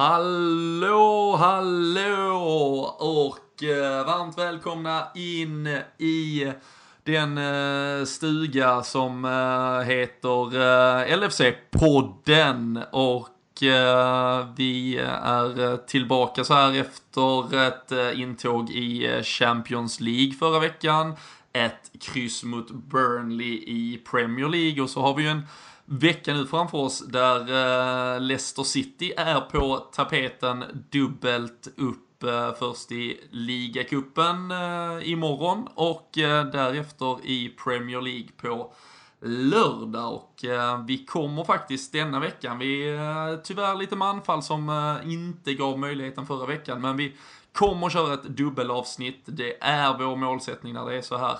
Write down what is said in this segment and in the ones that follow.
Hallå, hallå och eh, varmt välkomna in i den eh, stuga som eh, heter eh, LFC-podden och eh, vi är tillbaka så här efter ett eh, intåg i eh, Champions League förra veckan, ett kryss mot Burnley i Premier League. Och så har vi ju en vecka nu framför oss där eh, Leicester City är på tapeten dubbelt upp eh, först i ligacupen eh, imorgon och eh, därefter i Premier League på lördag. Och vi kommer faktiskt denna veckan, vi är tyvärr lite manfall som inte gav möjligheten förra veckan men vi kommer köra ett dubbelavsnitt, det är vår målsättning när det är så här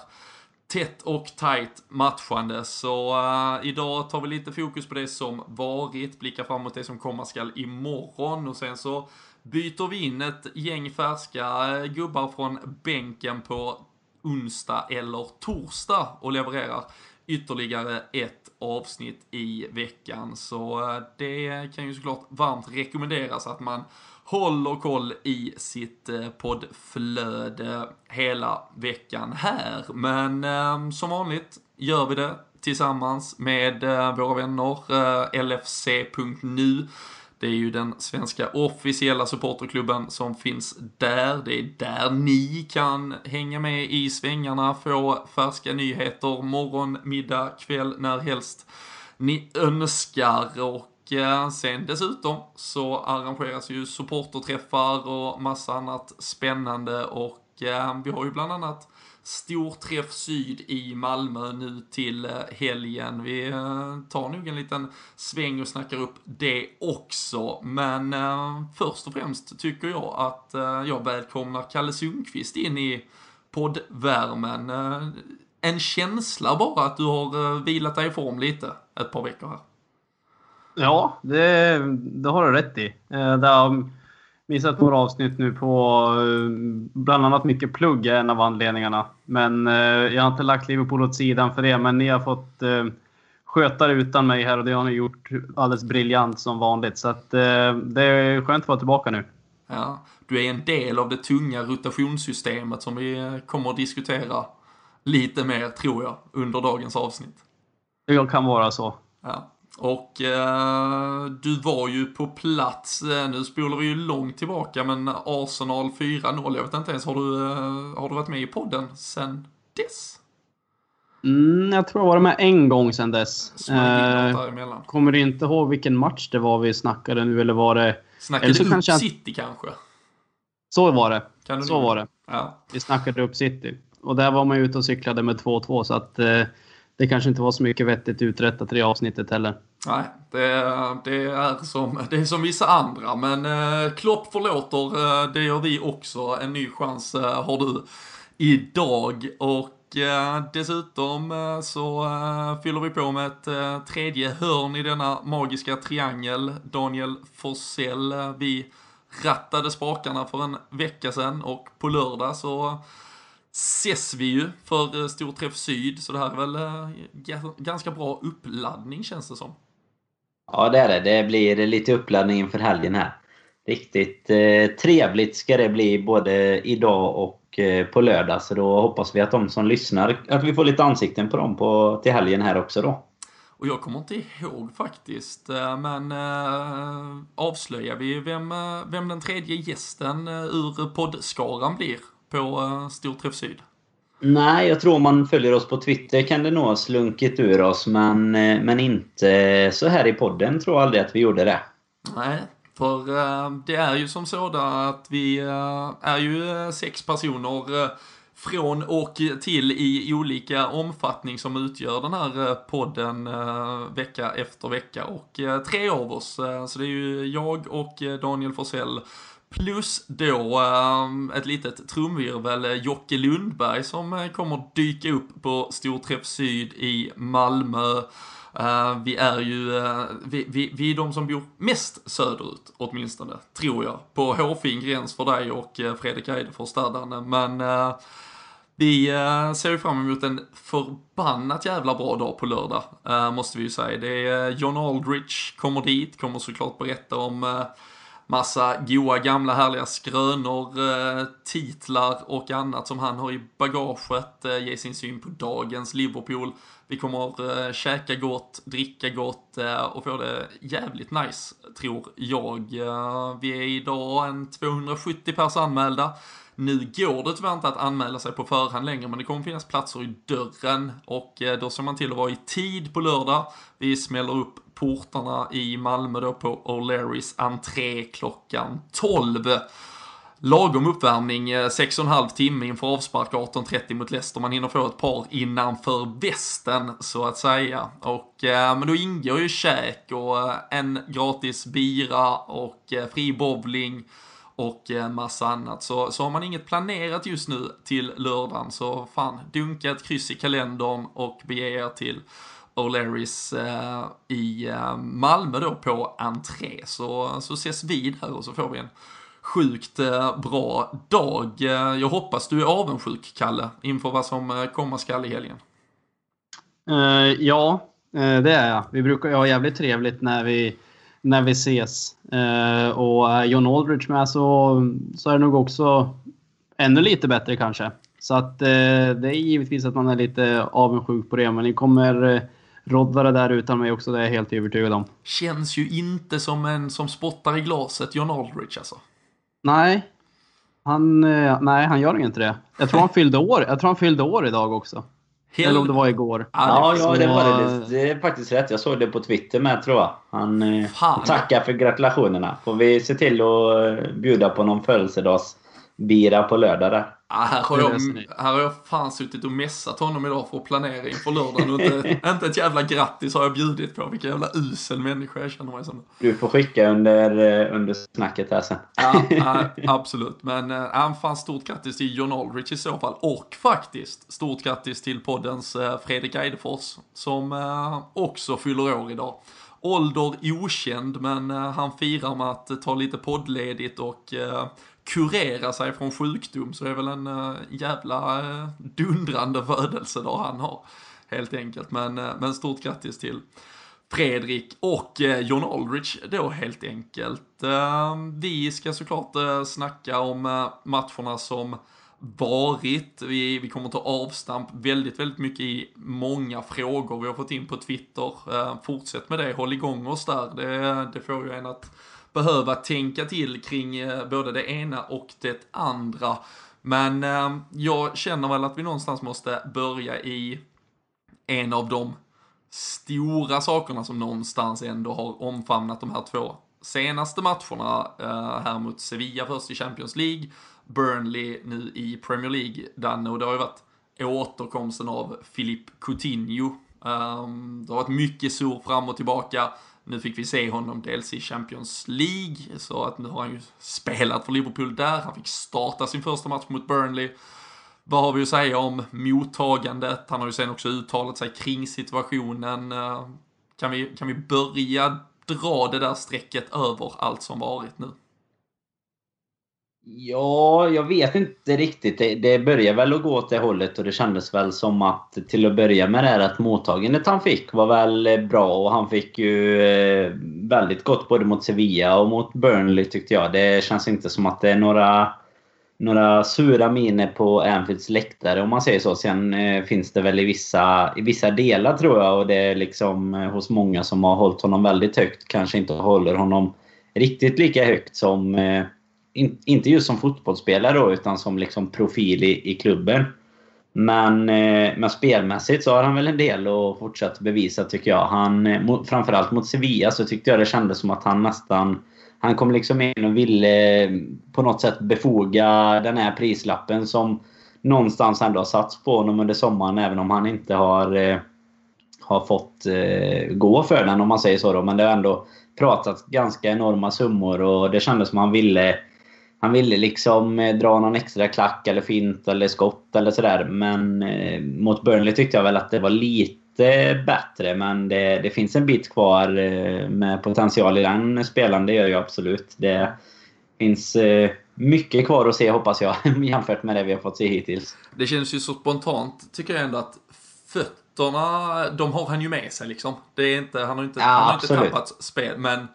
tätt och tajt matchande. Så uh, idag tar vi lite fokus på det som varit, blickar framåt det som komma skall imorgon och sen så byter vi in ett gäng färska uh, gubbar från bänken på onsdag eller torsdag och levererar ytterligare ett avsnitt i veckan. Så uh, det kan ju såklart varmt rekommenderas att man håller koll i sitt eh, poddflöde hela veckan här. Men eh, som vanligt gör vi det tillsammans med eh, våra vänner eh, LFC.nu. Det är ju den svenska officiella supporterklubben som finns där. Det är där ni kan hänga med i svängarna, få färska nyheter morgon, middag, kväll, när helst ni önskar. Och Eh, sen dessutom så arrangeras ju supporterträffar och massa annat spännande och eh, vi har ju bland annat Storträff Syd i Malmö nu till eh, helgen. Vi tar nog en liten sväng och snackar upp det också. Men först och främst tycker jag att jag välkomnar Kalle Sundqvist in i poddvärmen. En känsla bara att du har vilat dig i form lite ett par veckor här. Ja, det, det har du rätt i. Eh, det har missat några avsnitt nu på eh, bland annat mycket plugg är en av anledningarna. Men eh, jag har inte lagt Liverpool åt sidan för det, men ni har fått sköta det utan mig här och det har ni gjort alldeles briljant som vanligt. Så att, det är skönt att vara tillbaka nu. Ja, du är en del av det tunga rotationssystemet som vi kommer att diskutera lite mer, tror jag, under dagens avsnitt. Det kan vara så. Ja. Och eh, du var ju på plats, eh, nu spolar vi ju långt tillbaka, men Arsenal 4-0, jag vet inte ens, har du, eh, har du varit med i podden sen dess? Mm, jag tror jag var med en gång sen dess. Eh, kommer du inte ihåg vilken match det var vi snackade nu, eller var det... Snackade du upp kanske... City kanske? Så var det. så var det. Ja. Vi snackade upp City. Och där var man ju ute och cyklade med 2-2, så att... Eh, det kanske inte var så mycket vettigt uträttat i det avsnittet heller. Nej, det, det, är, som, det är som vissa andra, men eh, Klopp förlåter, eh, det gör vi också. En ny chans eh, har du idag. Och eh, dessutom eh, så eh, fyller vi på med ett eh, tredje hörn i denna magiska triangel. Daniel Forsell, eh, vi rattade spakarna för en vecka sedan och på lördag så ses vi ju för eh, Storträff Syd, så det här är väl eh, ganska bra uppladdning känns det som. Ja, det är det. Det blir lite uppladdning inför helgen här. Riktigt eh, trevligt ska det bli både idag och eh, på lördag. Så då hoppas vi att de som lyssnar, att vi får lite ansikten på dem på, till helgen här också då. Och jag kommer inte ihåg faktiskt, eh, men äh, avslöjar vi vem, vem den tredje gästen ur poddskaran blir? På uh, Storträff Syd? Nej, jag tror om man följer oss på Twitter kan det nog ha slunkit ur oss, men, eh, men inte så här i podden tror jag aldrig att vi gjorde det. Nej, för uh, det är ju som så att vi är ju sex personer från och till i olika omfattning som utgör den här podden vecka efter vecka. Och tre av oss, så det är ju jag och Daniel Forsell Plus då ehm, ett litet trumvirvel, eh, Jocke Lundberg som eh, kommer dyka upp på Storträff Syd i Malmö. Uh, vi är ju, uh, vi, vi, vi, är de som bor mest söderut åtminstone, tror jag. På hårfin gräns för dig och uh, Fredrik Eidefors där Men vi ser ju fram emot en förbannat jävla bra dag på lördag, måste vi ju säga. Det är John Aldrich kommer dit, kommer såklart berätta om massa goa gamla härliga skrönor, eh, titlar och annat som han har i bagaget, eh, ge sin syn på dagens Liverpool. Vi kommer eh, käka gott, dricka gott och få det jävligt nice, tror jag. Vi är idag en 270 pers anmälda. Nu går det tyvärr inte att anmäla sig på förhand längre, men det kommer finnas platser i dörren och då ser man till att vara i tid på lördag. Vi smäller upp portarna i Malmö då på O'Learys entré klockan 12. Lagom uppvärmning, eh, 6,5 timme inför avspark 18.30 mot Leicester. Man hinner få ett par innanför västen så att säga. Och, eh, men då ingår ju käk och eh, en gratis bira och eh, fri bowling och eh, massa annat. Så, så har man inget planerat just nu till lördagen så fan, dunka ett kryss i kalendern och bege er till O'Learys eh, i eh, Malmö då på entré. Så, så ses vi där och så får vi en sjukt eh, bra dag. Eh, jag hoppas du är avundsjuk, Kalle, inför vad som eh, komma skall i helgen. Uh, ja, uh, det är jag. Vi brukar ha jävligt trevligt när vi, när vi ses. Uh, och är John Aldridge med så, så är det nog också ännu lite bättre kanske. Så att det är givetvis att man är lite avundsjuk på det, men ni kommer rodda det där utan mig också, det är jag helt övertygad om. Känns ju inte som en som spottar i glaset, John Aldridge alltså. Nej. Han, nej, han gör inte det. Jag tror han fyllde år, jag tror han fyllde år idag också. Hel... Eller om det var igår. Ja, ja det var det. Det är faktiskt rätt. Jag såg det på Twitter med tror jag. Han Fan. tackar för gratulationerna. Får vi se till att bjuda på någon födelsedagsbira på lördag där. Ja, här, har jag, här har jag fan suttit och messat honom idag för att planera inför lördagen och inte, inte ett jävla grattis har jag bjudit på. Vilken jävla usel människa jag känner mig som. Du får skicka under, eh, under snacket här sen. Ja, ja absolut. Men äh, fan stort grattis till John Aldrich i så fall. Och faktiskt stort grattis till poddens äh, Fredrik Eidefors som äh, också fyller år idag. Ålder okänd, men han firar med att ta lite poddledigt och kurera sig från sjukdom så det är väl en eh, jävla eh, dundrande födelsedag han har. Helt enkelt. Men, eh, men stort grattis till Fredrik och John Aldrich då helt enkelt. Vi ska såklart snacka om matcherna som varit. Vi, vi kommer ta avstamp väldigt, väldigt mycket i många frågor vi har fått in på Twitter. Fortsätt med det, håll igång oss där. Det, det får ju en att behöva tänka till kring eh, både det ena och det andra. Men eh, jag känner väl att vi någonstans måste börja i en av de stora sakerna som någonstans ändå har omfamnat de här två senaste matcherna eh, här mot Sevilla först i Champions League, Burnley nu i Premier League, Danne, och det har ju varit återkomsten av Philippe Coutinho. Ehm, det har varit mycket sur fram och tillbaka. Nu fick vi se honom dels i Champions League, så att nu har han ju spelat för Liverpool där. Han fick starta sin första match mot Burnley. Vad har vi att säga om mottagandet? Han har ju sen också uttalat sig kring situationen. Eh, kan vi, kan vi börja dra det där strecket över allt som varit nu? Ja, jag vet inte riktigt. Det, det började väl att gå åt det hållet och det kändes väl som att till att börja med det här att mottagandet han fick var väl bra och han fick ju eh, väldigt gott både mot Sevilla och mot Burnley tyckte jag. Det känns inte som att det är några, några sura miner på Anfields läktare om man säger så. Sen eh, finns det väl i vissa, i vissa delar tror jag och det är liksom eh, hos många som har hållit honom väldigt högt kanske inte håller honom riktigt lika högt som in, inte just som fotbollsspelare då, utan som liksom profil i, i klubben. Men, eh, men spelmässigt så har han väl en del att fortsätta bevisa tycker jag. Han, eh, framförallt mot Sevilla så tyckte jag det kändes som att han nästan... Han kom liksom in och ville eh, på något sätt befoga den här prislappen som någonstans ändå har satts på honom under sommaren även om han inte har, har fått gå för den om man säger så. Då. Men det har ändå pratats ganska enorma summor och det kändes som att han ville han ville liksom eh, dra någon extra klack eller fint eller skott eller sådär. Men eh, mot Burnley tyckte jag väl att det var lite bättre. Men det, det finns en bit kvar eh, med potential i den spelaren. Det gör jag absolut. Det finns mycket kvar att se hoppas jag jämfört med det vi har fått se hittills. Det känns ju så spontant tycker jag ändå att fötterna, de har han ju med sig liksom. Det är inte, han har inte, ja, han har inte tappat spel. Men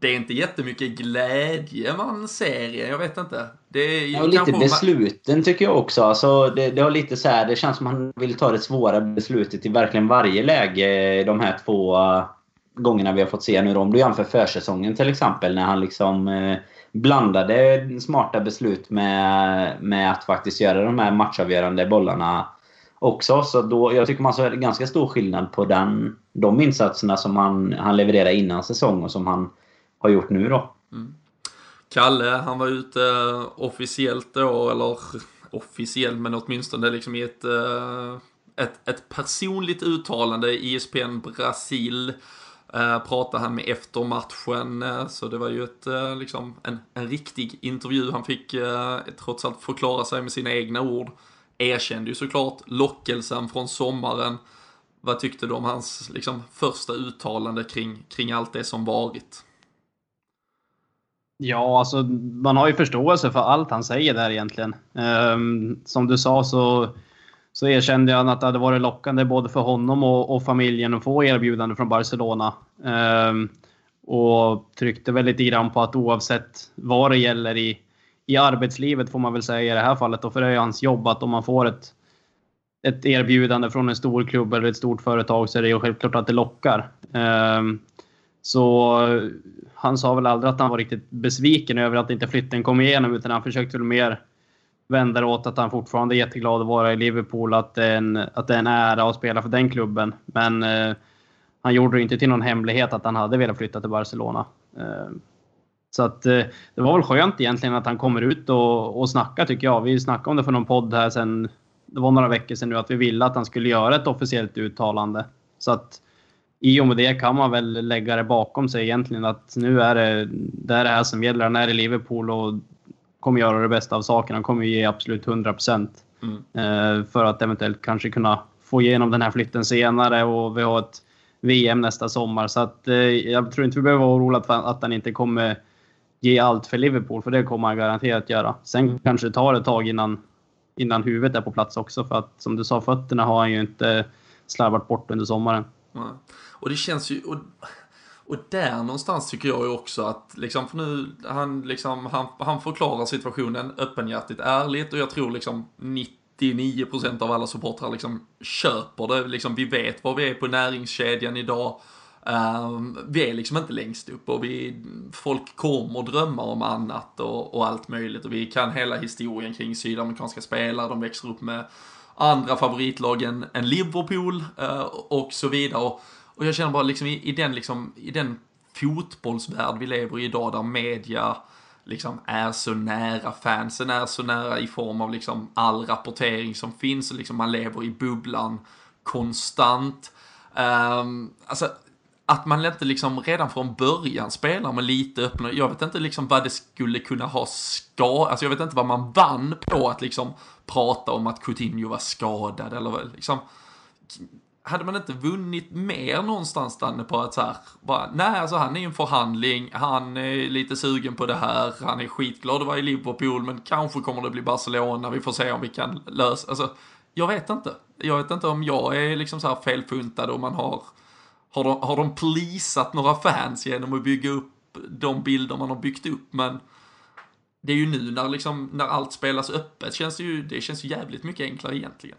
det är inte jättemycket glädje man ser Jag vet inte. Det är ja, och lite besluten tycker jag också. Alltså, det, det, har lite så här, det känns som att han vill ta det svåra beslutet i verkligen varje läge de här två gångerna vi har fått se nu. Om du jämför försäsongen till exempel när han liksom eh, blandade smarta beslut med, med att faktiskt göra de här matchavgörande bollarna också. Så då, jag tycker man ser ganska stor skillnad på den, de insatserna som han, han levererade innan säsong och som han har gjort nu då. Mm. Kalle, han var ute eh, officiellt då, eller officiellt men åtminstone liksom i ett, eh, ett, ett personligt uttalande i ESPN Brasil Eh, pratade han med efter matchen, eh, så det var ju ett, liksom, en, en riktig intervju. Han fick eh, trots allt förklara sig med sina egna ord. Erkände ju såklart lockelsen från sommaren. Vad tyckte du om hans liksom, första uttalande kring, kring allt det som varit? Ja, alltså man har ju förståelse för allt han säger där egentligen. Um, som du sa så så erkände han att det hade varit lockande både för honom och, och familjen att få erbjudande från Barcelona. Um, och tryckte väl lite grann på att oavsett vad det gäller i, i arbetslivet får man väl säga i det här fallet, och för det är ju hans jobb att om man får ett, ett erbjudande från en stor klubb eller ett stort företag så är det ju självklart att det lockar. Um, så eh, han sa väl aldrig att han var riktigt besviken över att inte flytten kom igenom utan han försökte väl mer vända åt att han fortfarande är jätteglad att vara i Liverpool, att det är en, att det är en ära att spela för den klubben. Men eh, han gjorde det inte till någon hemlighet att han hade velat flytta till Barcelona. Eh, så att eh, det var väl skönt egentligen att han kommer ut och, och snackar tycker jag. Vi snackade om det för någon podd här sen, det var några veckor sedan nu, att vi ville att han skulle göra ett officiellt uttalande. Så att i och med det kan man väl lägga det bakom sig egentligen att nu är det det, är det här som gäller. Han är i Liverpool och kommer göra det bästa av saken. Han kommer ge absolut 100 procent. Mm. Eh, för att eventuellt kanske kunna få igenom den här flytten senare och vi har ett VM nästa sommar. Så att, eh, jag tror inte vi behöver vara oroliga för att han inte kommer ge allt för Liverpool, för det kommer han garanterat göra. Sen mm. kanske det tar ett tag innan, innan huvudet är på plats också, för att som du sa, fötterna har han ju inte slarvat bort under sommaren. Nej. Och det känns ju... Och och där någonstans tycker jag ju också att, liksom, för nu, han, liksom, han, han förklarar situationen öppenhjärtigt, ärligt och jag tror liksom 99% av alla supportrar liksom köper det. Liksom, vi vet var vi är på näringskedjan idag. Um, vi är liksom inte längst upp och vi, folk kommer drömma om annat och, och, allt möjligt och vi kan hela historien kring sydamerikanska spelare, de växer upp med andra favoritlag än, än Liverpool eh, och så vidare. Och, och jag känner bara liksom i, i, den, liksom, i den fotbollsvärld vi lever i idag där media liksom är så nära, fansen är så nära i form av liksom all rapportering som finns och liksom man lever i bubblan konstant. Um, alltså, att man inte liksom redan från början spelar med lite öppnare, jag vet inte liksom vad det skulle kunna ha skadat, alltså jag vet inte vad man vann på att liksom prata om att Coutinho var skadad eller liksom hade man inte vunnit mer någonstans Danne på att så här, bara, nej alltså han är ju en förhandling, han är lite sugen på det här, han är skitglad att vara i Liverpool, men kanske kommer det bli Barcelona, vi får se om vi kan lösa, alltså jag vet inte. Jag vet inte om jag är liksom så här felfuntad och man har, har de, har de plisat några fans genom att bygga upp de bilder man har byggt upp, men det är ju nu när liksom, när allt spelas öppet känns det ju, det känns ju jävligt mycket enklare egentligen.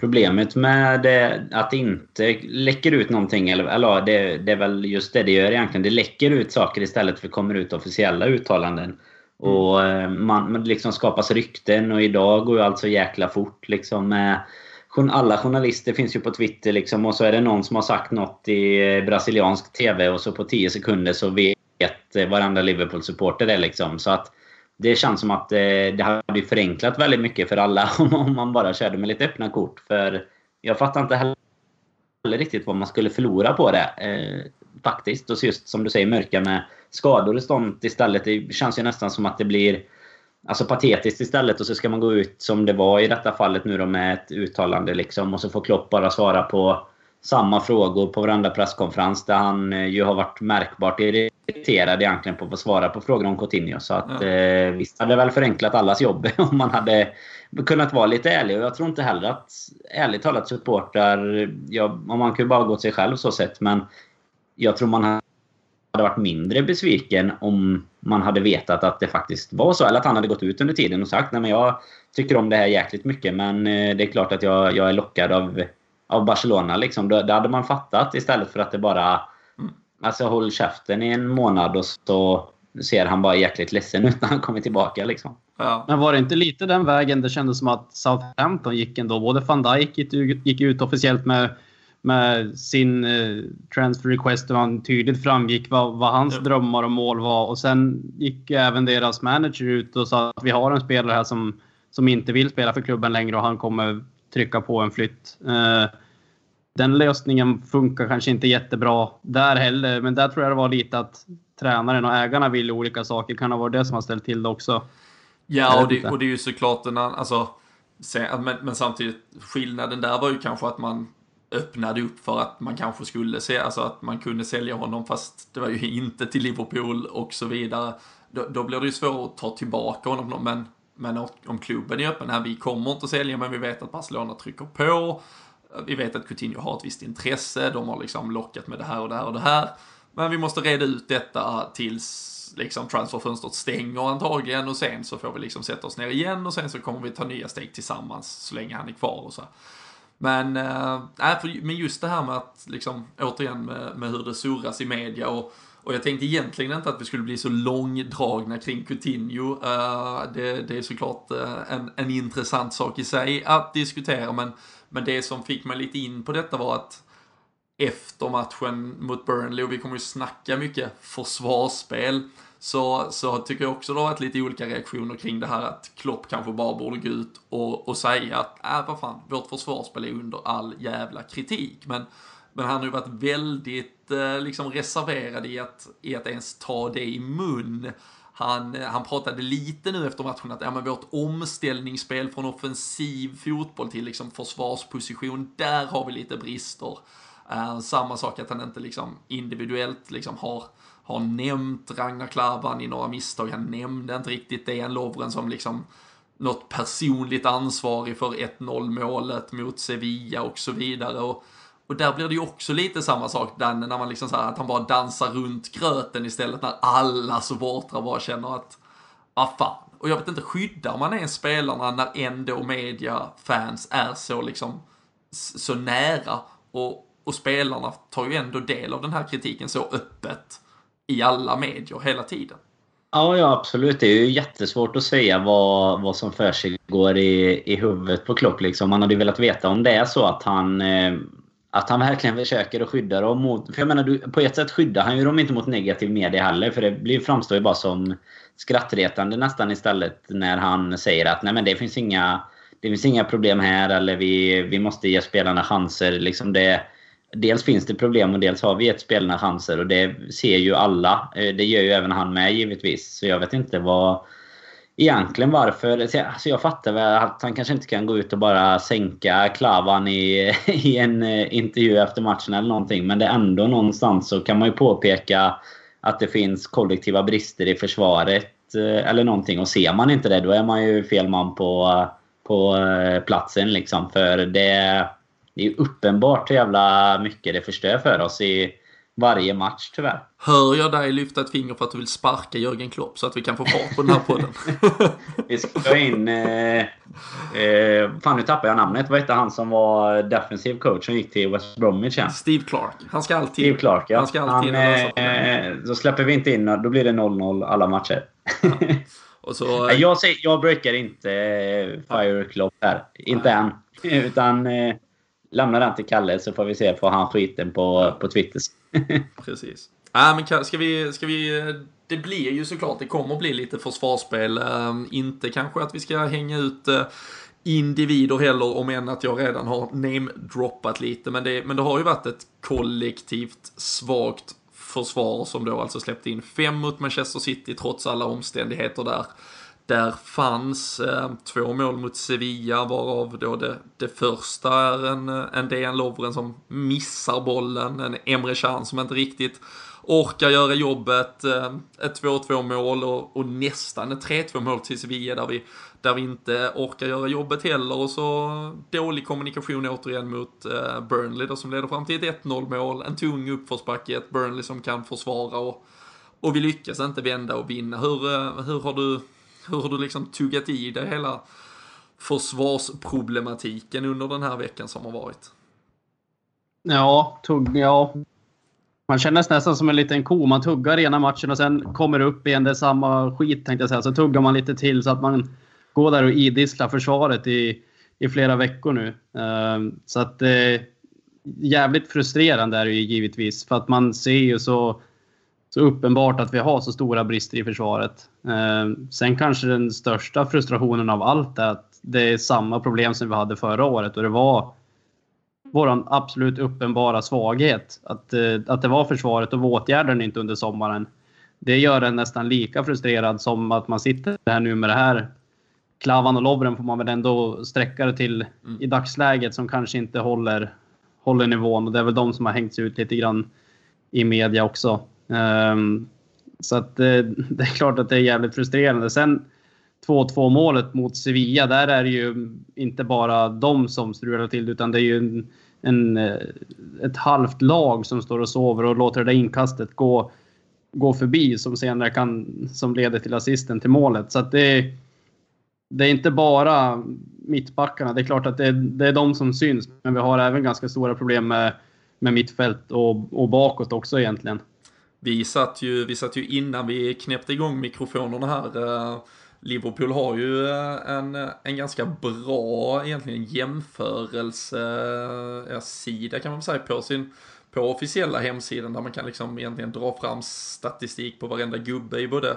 Problemet med det, att det inte läcker ut någonting, eller, eller det, det, är väl just det det gör egentligen. Det läcker ut saker istället för att kommer ut officiella uttalanden. Mm. Och eh, man, man liksom skapas rykten och idag går ju allt så jäkla fort. Liksom, med, alla journalister finns ju på Twitter liksom, och så är det någon som har sagt något i eh, brasiliansk TV och så på 10 sekunder så vet eh, varandra varenda Liverpool-supporter det. Liksom. Så att det känns som att eh, det hade förenklat väldigt mycket för alla om man bara körde med lite öppna kort. För jag fattar inte heller riktigt vad man skulle förlora på det. Eh, faktiskt. Och just som du säger, mörka med skador och sånt istället. Det känns ju nästan som att det blir alltså patetiskt istället. Och så ska man gå ut som det var i detta fallet nu då med ett uttalande liksom. Och så får Klopp bara svara på samma frågor på varenda presskonferens där han eh, ju har varit märkbart irriterad egentligen på att få svara på frågor om Coutinho. Så att ja. eh, visst hade det väl förenklat allas jobb om man hade kunnat vara lite ärlig. Och jag tror inte heller att, ärligt talat, supportrar... Ja, om man kunde bara gått sig själv så sett. Men jag tror man hade varit mindre besviken om man hade vetat att det faktiskt var så. Eller att han hade gått ut under tiden och sagt nej men jag tycker om det här jäkligt mycket men eh, det är klart att jag, jag är lockad av, av Barcelona. Liksom. Det hade man fattat istället för att det bara... Mm. Alltså håll käften i en månad och så ser han bara jäkligt ledsen ut när han kommer tillbaka. Liksom. Ja. Men var det inte lite den vägen det kändes som att Southampton gick ändå? Både van Dijk gick ut officiellt med med sin eh, transfer request där man tydligt framgick vad, vad hans ja. drömmar och mål var. Och sen gick även deras manager ut och sa att vi har en spelare här som, som inte vill spela för klubben längre och han kommer trycka på en flytt. Eh, den lösningen funkar kanske inte jättebra där heller, men där tror jag det var lite att tränaren och ägarna vill olika saker. Kan ha varit det som har ställt till det också. Ja, och det, och det är ju såklart en annan, alltså, men, men samtidigt skillnaden där var ju kanske att man öppnade upp för att man kanske skulle se, alltså att man kunde sälja honom fast det var ju inte till Liverpool och så vidare. Då, då blir det ju svårt att ta tillbaka honom. Men, men om klubben är öppen här, vi kommer inte att sälja men vi vet att Barcelona trycker på. Vi vet att Coutinho har ett visst intresse, de har liksom lockat med det här och det här och det här. Men vi måste reda ut detta tills liksom transferfönstret stänger antagligen och sen så får vi liksom sätta oss ner igen och sen så kommer vi ta nya steg tillsammans så länge han är kvar och så. Men, eh, äh, men just det här med att, liksom, återigen med, med hur det surras i media och, och jag tänkte egentligen inte att vi skulle bli så långdragna kring Coutinho. Eh, det, det, är såklart eh, en, en intressant sak i sig att diskutera, men, men det som fick mig lite in på detta var att efter matchen mot Burnley, och vi kommer ju snacka mycket försvarsspel, så, så tycker jag också det har varit lite olika reaktioner kring det här att Klopp kanske bara borde gå ut och, och säga att, äh vad fan, vårt försvarsspel är under all jävla kritik. Men, men han har ju varit väldigt eh, liksom reserverad i att, i att ens ta det i mun. Han, han pratade lite nu efter matchen att ja, men vårt omställningsspel från offensiv fotboll till liksom försvarsposition, där har vi lite brister. Eh, samma sak att han inte liksom individuellt liksom har har nämnt Ragnar Klavan i några misstag. Han nämnde inte riktigt Dejan Lovren som liksom något personligt ansvarig för 1-0 målet mot Sevilla och så vidare. Och, och där blir det ju också lite samma sak, Danne, när man liksom så att han bara dansar runt gröten istället när alla supportrar bara känner att, vad fan. Och jag vet inte, skyddar man ens spelarna när ändå media, fans är så liksom, så nära? Och, och spelarna tar ju ändå del av den här kritiken så öppet i alla medier hela tiden. Ja, ja absolut. Det är ju jättesvårt att säga vad, vad som för sig går i, i huvudet på Klopp. Liksom. Man hade ju velat veta om det är så att han, eh, att han verkligen försöker att skydda dem mot... För jag menar, du, på ett sätt skyddar han ju dem inte mot negativ media heller. För det blir, framstår ju bara som skrattretande nästan istället när han säger att nej men det finns inga, det finns inga problem här eller vi, vi måste ge spelarna chanser. Liksom det, dels finns det problem och dels har vi gett spelarna chanser och det ser ju alla. Eh, det gör ju även han med givetvis. Så jag vet inte vad... Egentligen varför. Alltså jag fattar väl att han kanske inte kan gå ut och bara sänka Klavan i, i en eh, intervju efter matchen eller någonting. Men det är ändå någonstans så kan man ju påpeka att det finns kollektiva brister i försvaret eh, eller någonting. Och ser man inte det, då är man ju fel man på, på platsen liksom. För det det är uppenbart hur jävla mycket det förstör för oss i varje match tyvärr. Hör jag dig lyfta ett finger för att du vill sparka Jörgen Klopp så att vi kan få fart på den här podden? vi ska in... Eh, eh, fan nu tappar jag namnet. Vad hette han som var defensiv coach som gick till West Bromwich igen? Steve Clark. Han ska alltid Steve Clark ja. Han ska alltid han, eh, Så släpper vi inte in då blir det 0-0 alla matcher. Ja. Och så, jag, säger, jag brukar inte eh, fire Klopp här. Inte än. Utan... Lämna den till Kalle så får vi se, får han skiten på, på Twitter. Precis. Äh, men ska vi, ska vi, det blir ju såklart, det kommer bli lite försvarsspel. Äh, inte kanske att vi ska hänga ut äh, individer heller, om än att jag redan har namedroppat lite. Men det, men det har ju varit ett kollektivt svagt försvar som då alltså släppte in fem mot Manchester City trots alla omständigheter där. Där fanns eh, två mål mot Sevilla varav då det, det första är en, eh, en DN Lovren som missar bollen, en Emre Can som inte riktigt orkar göra jobbet. Eh, ett 2-2 mål och, och nästan ett 3-2 mål till Sevilla där vi, där vi inte orkar göra jobbet heller. Och så dålig kommunikation återigen mot eh, Burnley då, som leder fram till ett 1-0 mål. En tung uppförsbacke, ett Burnley som kan försvara och, och vi lyckas inte vända och vinna. Hur, hur har du, hur har du liksom tuggat i dig hela försvarsproblematiken under den här veckan som har varit? Ja, tugg, ja. Man känner sig nästan som en liten ko. Man tuggar ena matchen och sen kommer det upp igen. Det är samma skit tänkte jag säga. Så tuggar man lite till så att man går där och idisslar försvaret i, i flera veckor nu. Uh, så att uh, jävligt frustrerande är det ju givetvis. För att man ser ju så, så uppenbart att vi har så stora brister i försvaret. Uh, sen kanske den största frustrationen av allt är att det är samma problem som vi hade förra året och det var vår absolut uppenbara svaghet. Att, eh, att det var försvaret och vi åtgärdade den inte under sommaren. Det gör en nästan lika frustrerad som att man sitter här nu med det här. Klavan och Lovren får man väl ändå sträcka det till mm. i dagsläget som kanske inte håller, håller nivån. Och det är väl de som har hängts ut lite grann i media också. Ehm, så att eh, det, är klart att det är jävligt frustrerande. Sen 2-2 målet mot Sevilla, där är det ju inte bara de som strular till utan det är ju en, en, eh, ett halvt lag som står och sover och låter det där inkastet gå, gå förbi som senare kan, som leder till assisten till målet. Så att det, det är inte bara mittbackarna. Det är klart att det, det är de som syns, men vi har även ganska stora problem med, med mittfält och, och bakåt också egentligen. Vi satt, ju, vi satt ju innan vi knäppte igång mikrofonerna här eh, Liverpool har ju eh, en, en ganska bra egentligen jämförelsesida kan man säga på sin på officiella hemsidan där man kan liksom egentligen dra fram statistik på varenda gubbe i både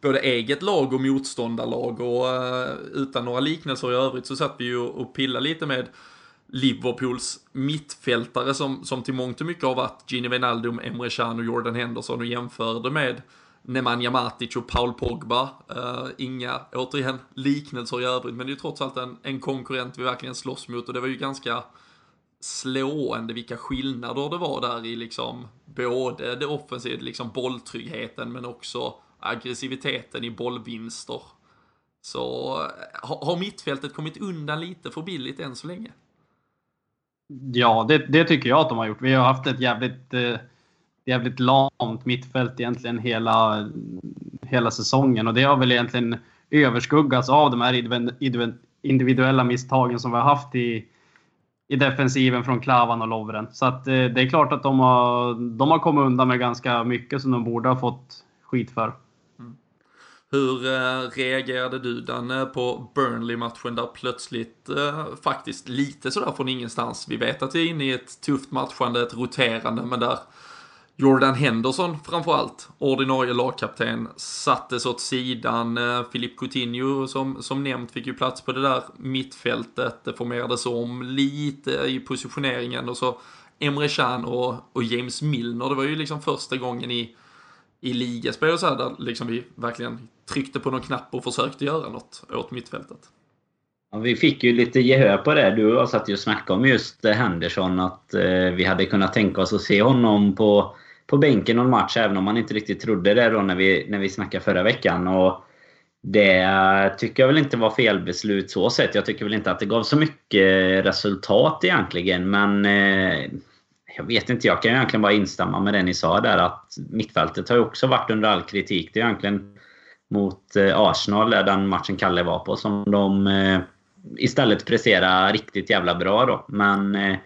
både eget lag och motståndarlag. Och uh, utan några liknelser i övrigt så satt vi ju och pillade lite med Liverpools mittfältare som, som till mångt och mycket har varit Gini Wijnaldum, Emre Can och Jordan Henderson och jämförde med Nemanja Matic och Paul Pogba. Uh, inga, återigen, liknelser i övrigt, men det är ju trots allt en, en konkurrent vi verkligen slåss mot och det var ju ganska slående vilka skillnader det var där i liksom både det offensiva, liksom bolltryggheten, men också aggressiviteten i bollvinster. Så eh, har, har mittfältet kommit undan lite för billigt än så länge? Ja, det, det, tycker jag att de har gjort. Vi har haft ett jävligt eh jävligt lamt mittfält egentligen hela, hela säsongen. Och det har väl egentligen överskuggats av de här individuella misstagen som vi har haft i, i defensiven från Klavan och Lovren. Så att, eh, det är klart att de har, de har kommit undan med ganska mycket som de borde ha fått skit för. Hur eh, reagerade du Danne på Burnley-matchen där plötsligt eh, faktiskt lite sådär från ingenstans. Vi vet att vi är inne i ett tufft matchande, ett roterande, men där Jordan Henderson framförallt, ordinarie lagkapten, sattes åt sidan. Eh, Filip Coutinho som, som nämnt fick ju plats på det där mittfältet. Det formerades om lite i positioneringen och så Emre Can och, och James Milner. Det var ju liksom första gången i, i ligaspel och så här där liksom vi verkligen tryckte på någon knapp och försökte göra något åt mittfältet. Ja, vi fick ju lite gehör på det. Du och jag satt ju och snackade om just eh, Henderson. Att eh, vi hade kunnat tänka oss att se honom på på bänken någon match, även om man inte riktigt trodde det då när vi, när vi snackade förra veckan. Och det tycker jag väl inte var felbeslut så sett. Jag tycker väl inte att det gav så mycket resultat egentligen, men eh, jag vet inte, jag kan ju egentligen bara instämma med det ni sa där att mittfältet har ju också varit under all kritik. Det är egentligen mot eh, Arsenal, Arsenal, den matchen Kalle var på, som de eh, istället presterar riktigt jävla bra då. Men eh,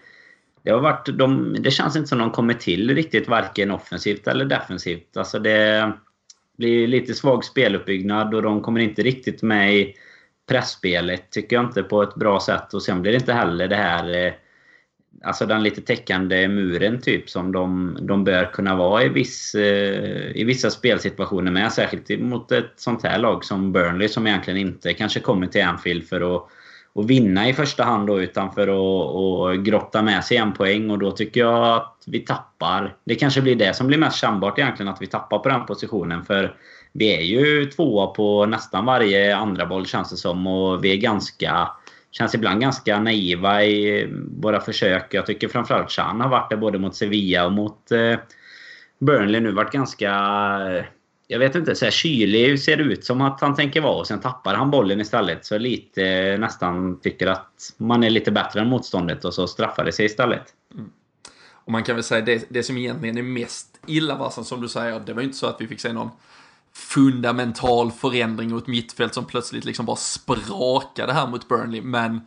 det, har varit, de, det känns inte som de kommer till riktigt varken offensivt eller defensivt. Alltså det blir lite svag speluppbyggnad och de kommer inte riktigt med i pressspelet tycker jag inte på ett bra sätt. Och sen blir det inte heller det här... Alltså den lite täckande muren typ som de, de bör kunna vara i, viss, eh, i vissa spelsituationer med. Särskilt mot ett sånt här lag som Burnley som egentligen inte kanske kommer till Anfield för att och vinna i första hand då, utan för att, och grotta med sig en poäng. Och då tycker jag att vi tappar. Det kanske blir det som blir mest kännbart egentligen, att vi tappar på den positionen. För vi är ju tvåa på nästan varje andra boll känns det som. Och vi är ganska känns ibland ganska naiva i våra försök. Jag tycker framförallt Chan har varit det både mot Sevilla och mot, eh, Burnley nu varit ganska... Jag vet inte, så här kylig ser det ut som att han tänker vara och sen tappar han bollen istället. Så lite eh, nästan tycker att man är lite bättre än motståndet och så straffar det sig istället. Mm. Och man kan väl säga det, det som egentligen är mest illavarslande som du säger, det var ju inte så att vi fick se någon fundamental förändring och ett mittfält som plötsligt liksom bara sprakade här mot Burnley. Men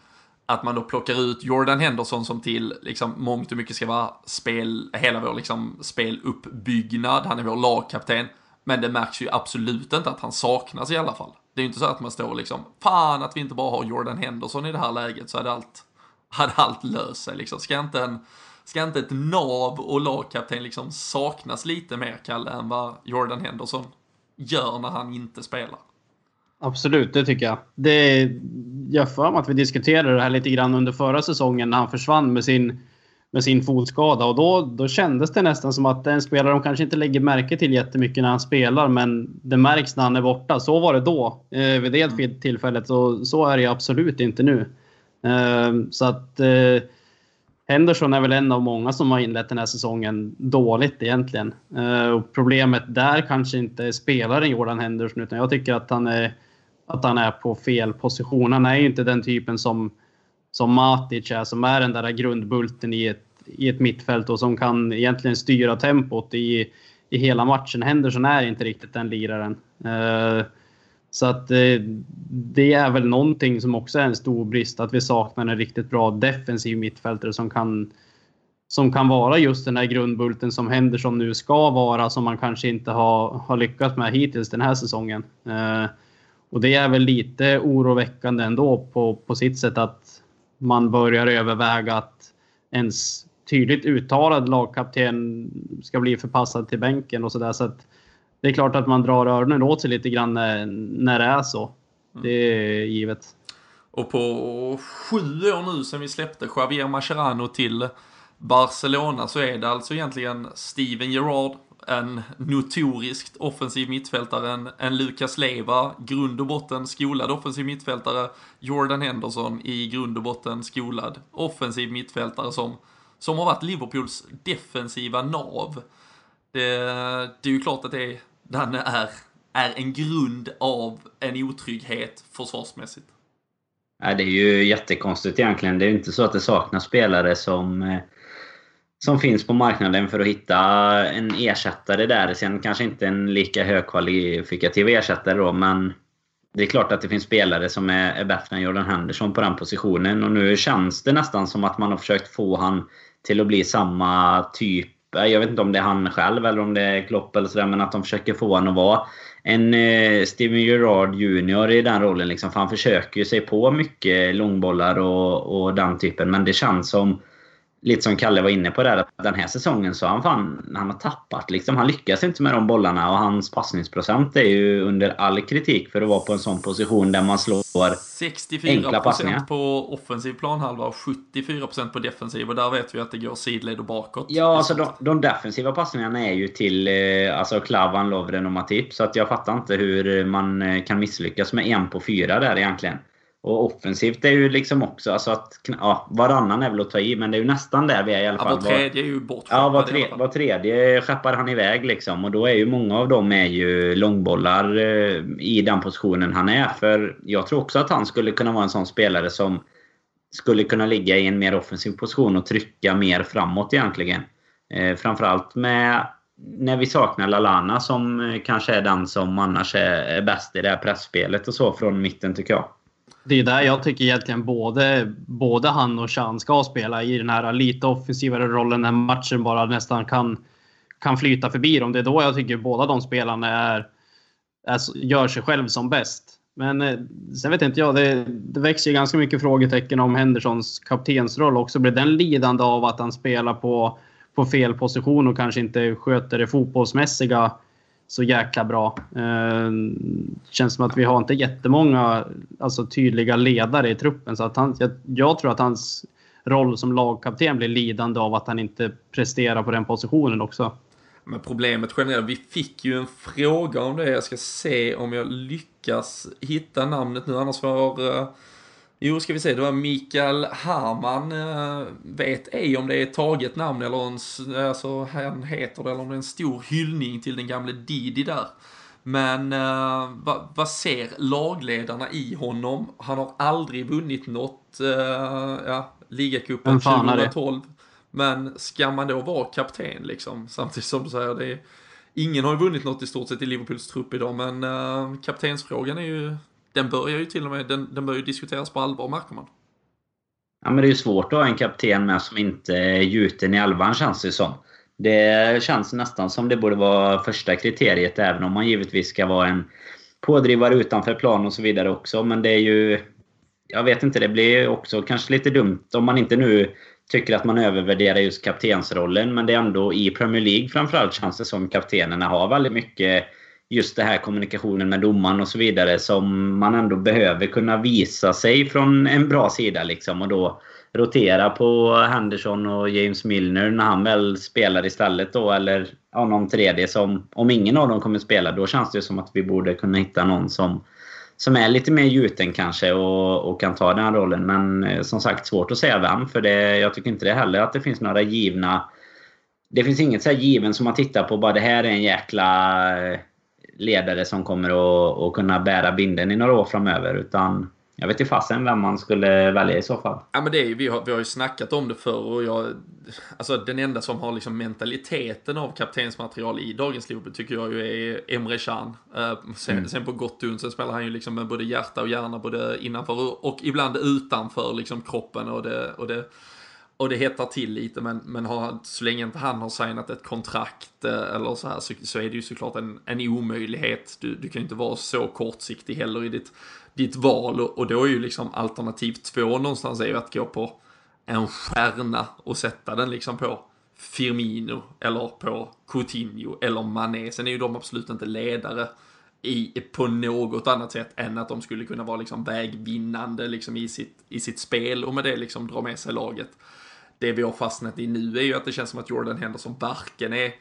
att man då plockar ut Jordan Henderson som till liksom mångt och mycket ska vara spel, hela vår liksom speluppbyggnad. Han är vår lagkapten. Men det märks ju absolut inte att han saknas i alla fall. Det är ju inte så att man står liksom, fan att vi inte bara har Jordan Henderson i det här läget så hade allt, hade allt löst sig liksom. Ska inte en, ska inte ett nav och lagkapten liksom saknas lite mer, Kalle, än vad Jordan Henderson gör när han inte spelar. Absolut, det tycker jag. Det, jag för mig att vi diskuterade det här lite grann under förra säsongen när han försvann med sin, med sin fotskada. Och då, då kändes det nästan som att det är en spelare de kanske inte lägger märke till jättemycket när han spelar, men det märks när han är borta. Så var det då, eh, vid det mm. tillfället. Och så är det absolut inte nu. Eh, så att... Eh, Henderson är väl en av många som har inlett den här säsongen dåligt egentligen. Eh, och problemet där kanske inte är spelaren Jordan Henderson, utan jag tycker att han är, att han är på fel position. Han är ju inte den typen som, som Matic är, som är den där grundbulten i ett, i ett mittfält och som kan egentligen styra tempot i, i hela matchen. Henderson är inte riktigt den liraren. Eh, så att eh, det är väl någonting som också är en stor brist, att vi saknar en riktigt bra defensiv mittfältare som kan, som kan vara just den här grundbulten som händer som nu ska vara, som man kanske inte har, har lyckats med hittills den här säsongen. Eh, och det är väl lite oroväckande ändå på, på sitt sätt att man börjar överväga att ens tydligt uttalad lagkapten ska bli förpassad till bänken och sådär. Så att det är klart att man drar öronen åt sig lite grann när, när det är så. Mm. Det är givet. Och på sju år nu sedan vi släppte Javier Mascherano till Barcelona så är det alltså egentligen Steven Gerrard, en notoriskt offensiv mittfältare, en, en Lucas Leva, grund och botten skolad offensiv mittfältare, Jordan Henderson i grund och botten skolad offensiv mittfältare som, som har varit Liverpools defensiva nav. Det, det är ju klart att det är den är, är en grund av en otrygghet försvarsmässigt. Nej, det är ju jättekonstigt egentligen. Det är ju inte så att det saknas spelare som, eh, som finns på marknaden för att hitta en ersättare där. Sen kanske inte en lika högkvalifikativ ersättare då, men det är klart att det finns spelare som är, är bättre än Jordan Henderson på den positionen. Och nu känns det nästan som att man har försökt få han till att bli samma typ jag vet inte om det är han själv eller om det är Klopp eller sådär, men att de försöker få honom att vara en eh, Steven Gerrard Junior i den rollen. Liksom, för han försöker ju sig på mycket långbollar och, och den typen, men det känns som lite som Kalle var inne på där, att den här säsongen så har han fan, han har tappat liksom. Han lyckas inte med de bollarna och hans passningsprocent är ju under all kritik för att vara på en sån position där man slår 64 enkla passningar. på offensiv planhalva och 74% på defensiv och där vet vi att det går sidled och bakåt. Ja, alltså de, de defensiva passningarna är ju till eh, alltså Klavan, Lovren och Matip. Så att jag fattar inte hur man eh, kan misslyckas med en på fyra där egentligen. Och offensivt är ju liksom också, alltså att ja, varannan är väl att ta i, men det är ju nästan där vi är i alla fall. Ja, var tredje är ju. Ja, var, tre, var tredje skeppar han iväg liksom. Och då är ju många av dem är ju långbollar eh, i den positionen han är. För jag tror också att han skulle kunna vara en sån spelare som skulle kunna ligga i en mer offensiv position och trycka mer framåt egentligen. Eh, framförallt med när vi saknar Lalana som eh, kanske är den som annars är, är bäst i det här pressspelet och så från mitten tycker jag det är där jag tycker egentligen både, både han och Chan ska spela i den här lite offensivare rollen när matchen bara nästan kan, kan flyta förbi dem. Det är då jag tycker båda de spelarna är, är, gör sig själv som bäst. Men eh, sen vet inte jag, det, det växer ganska mycket frågetecken om Hendersons kaptensroll också. Blir den lidande av att han spelar på, på fel position och kanske inte sköter det fotbollsmässiga så jäkla bra. Eh, känns som att vi har inte jättemånga alltså, tydliga ledare i truppen. Så att han, jag, jag tror att hans roll som lagkapten blir lidande av att han inte presterar på den positionen också. Men problemet generellt, vi fick ju en fråga om det. Jag ska se om jag lyckas hitta namnet nu, annars får eh, Jo, ska vi se, det var Mikael Harman, äh, vet ej om det är ett taget namn eller en, alltså han heter det, eller om det är en stor hyllning till den gamle Didi där. Men äh, vad, vad ser lagledarna i honom? Han har aldrig vunnit något, äh, ja, ligacupen 2012. Men ska man då vara kapten liksom? Samtidigt som du säger, det är, ingen har ju vunnit något i stort sett i Liverpools trupp idag, men äh, kaptensfrågan är ju, den börjar ju till och med, den, den börjar ju diskuteras på allvar märker man. Ja, men det är ju svårt att ha en kapten med som inte är gjuten i elvan känns det som. Det känns nästan som det borde vara första kriteriet, även om man givetvis ska vara en pådrivare utanför plan och så vidare också. Men det är ju... Jag vet inte, det blir också kanske lite dumt om man inte nu tycker att man övervärderar just kaptensrollen. Men det är ändå i Premier League framförallt känns det som kaptenerna har väldigt mycket just det här kommunikationen med domaren och så vidare som man ändå behöver kunna visa sig från en bra sida liksom. Och då rotera på Henderson och James Milner när han väl spelar istället då. Eller ja, någon tredje som, om ingen av dem kommer spela, då känns det som att vi borde kunna hitta någon som, som är lite mer gjuten kanske och, och kan ta den rollen. Men eh, som sagt, svårt att säga vem. För det, jag tycker inte det heller att det finns några givna... Det finns inget så given som man tittar på bara det här är en jäkla eh, ledare som kommer att, att kunna bära binden i några år framöver. Utan jag vet inte fasen vem man skulle välja i så fall. Ja men det är ju, vi har, vi har ju snackat om det förr och jag, alltså den enda som har liksom mentaliteten av kaptensmaterial i dagens Liverpool tycker jag ju är Emre Can. Uh, sen, mm. sen på gott och sen spelar han ju liksom med både hjärta och hjärna både innanför och ibland utanför liksom kroppen och det, och det och det hettar till lite men, men har, så länge inte han har signat ett kontrakt eh, eller så här så, så, är det ju såklart en, en omöjlighet. Du, du kan ju inte vara så kortsiktig heller i ditt, ditt val och, och då är ju liksom alternativ två någonstans är ju att gå på en stjärna och sätta den liksom på Firmino eller på Coutinho eller Mané. Sen är ju de absolut inte ledare i, på något annat sätt än att de skulle kunna vara liksom vägvinnande liksom i, sitt, i sitt spel och med det liksom dra med sig laget det vi har fastnat i nu är ju att det känns som att Jordan Henderson varken är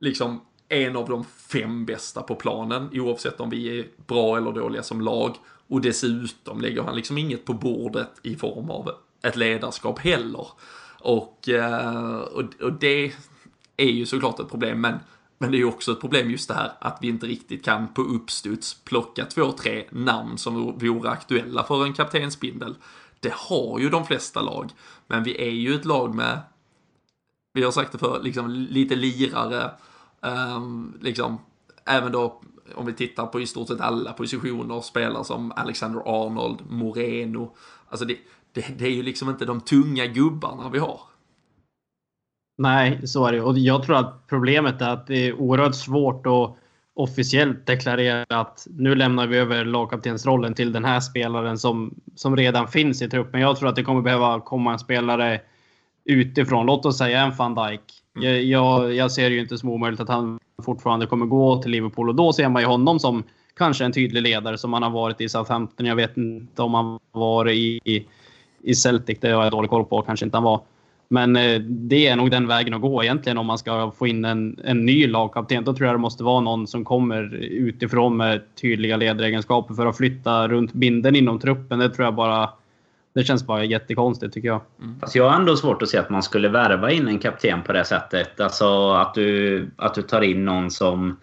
liksom en av de fem bästa på planen, oavsett om vi är bra eller dåliga som lag. Och dessutom lägger han liksom inget på bordet i form av ett ledarskap heller. Och, eh, och, det är ju såklart ett problem, men, men det är ju också ett problem just det här att vi inte riktigt kan på uppstuds plocka två, tre namn som vore aktuella för en kaptensbindel. Det har ju de flesta lag. Men vi är ju ett lag med, vi har sagt det för liksom lite lirare. Um, liksom, även då om vi tittar på i stort sett alla positioner, spelare som Alexander Arnold, Moreno. Alltså det, det, det är ju liksom inte de tunga gubbarna vi har. Nej, så är det. Och jag tror att problemet är att det är oerhört svårt att officiellt deklarera att nu lämnar vi över lagkaptensrollen till den här spelaren som, som redan finns i truppen. Jag tror att det kommer behöva komma en spelare utifrån. Låt oss säga en van Dijk. Mm. Jag, jag, jag ser ju inte som omöjligt att han fortfarande kommer gå till Liverpool och då ser man ju honom som kanske en tydlig ledare som han har varit i Southampton. Jag vet inte om han var i, i, i Celtic, det har jag dålig koll på. Kanske inte han var. Men eh, det är nog den vägen att gå egentligen om man ska få in en, en ny lagkapten. Då tror jag det måste vara någon som kommer utifrån med tydliga ledaregenskaper för att flytta runt binden inom truppen. Det tror jag bara... Det känns bara jättekonstigt tycker jag. Mm. Fast jag har ändå svårt att se att man skulle värva in en kapten på det sättet. Alltså att du, att du tar in någon som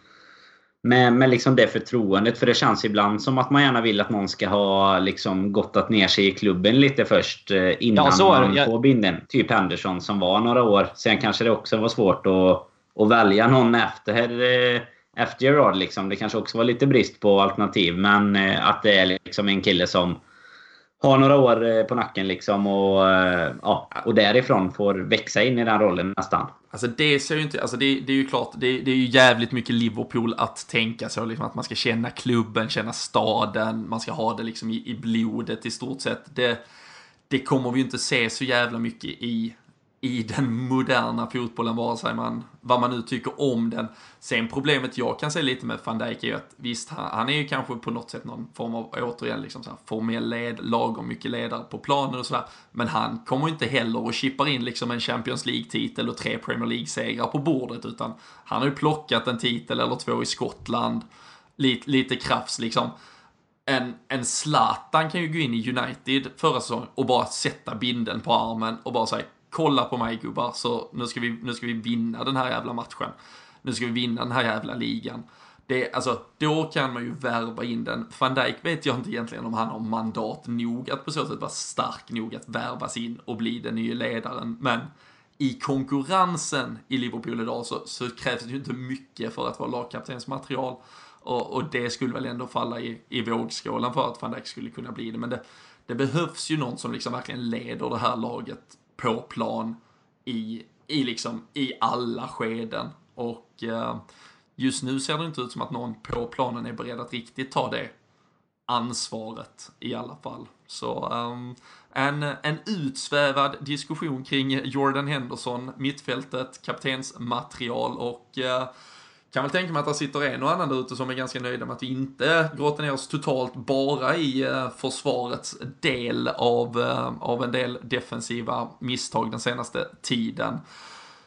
med, med liksom det förtroendet. För det känns ibland som att man gärna vill att någon ska ha liksom gottat ner sig i klubben lite först eh, innan ja, man jag... får binden. Typ Henderson som var några år. Sen kanske det också var svårt att, att välja någon efter, eh, efter Gerard. Liksom. Det kanske också var lite brist på alternativ. Men eh, att det är liksom en kille som har några år eh, på nacken liksom och, eh, ja, och därifrån får växa in i den rollen nästan. Alltså det ser ju inte, alltså det, det är ju klart, det, det, är ju jävligt mycket Liverpool att tänka så liksom att man ska känna klubben, känna staden, man ska ha det liksom i, i blodet i stort sett. Det, det kommer vi ju inte se så jävla mycket i i den moderna fotbollen, vare sig man, vad man nu tycker om den. Sen problemet jag kan se lite med van Dijk är ju att visst, han, han är ju kanske på något sätt någon form av, återigen, liksom så här, formell led, lagom mycket ledare på planen och sådär. Men han kommer ju inte heller och chippar in liksom en Champions League-titel och tre Premier League-segrar på bordet, utan han har ju plockat en titel eller två i Skottland, lite, lite krafs liksom. en, en Zlatan kan ju gå in i United förra säsongen och bara sätta binden på armen och bara säga kolla på mig gubbar, så nu ska, vi, nu ska vi vinna den här jävla matchen. Nu ska vi vinna den här jävla ligan. Det, alltså, då kan man ju värva in den. Van Dijk vet jag inte egentligen om han har mandat nog att på så sätt vara stark nog att värvas in och bli den nya ledaren. Men i konkurrensen i Liverpool idag så, så krävs det ju inte mycket för att vara lagkaptensmaterial. Och, och det skulle väl ändå falla i, i vågskålen för att van Dijk skulle kunna bli det. Men det, det behövs ju någon som liksom verkligen leder det här laget på plan i, i, liksom, i alla skeden. Och eh, just nu ser det inte ut som att någon på planen är beredd att riktigt ta det ansvaret i alla fall. Så um, en, en utsvävad diskussion kring Jordan Henderson, mittfältet, kaptensmaterial och uh, kan väl tänka mig att det sitter en och annan där ute som är ganska nöjda med att vi inte gråter ner oss totalt bara i eh, försvarets del av, eh, av en del defensiva misstag den senaste tiden.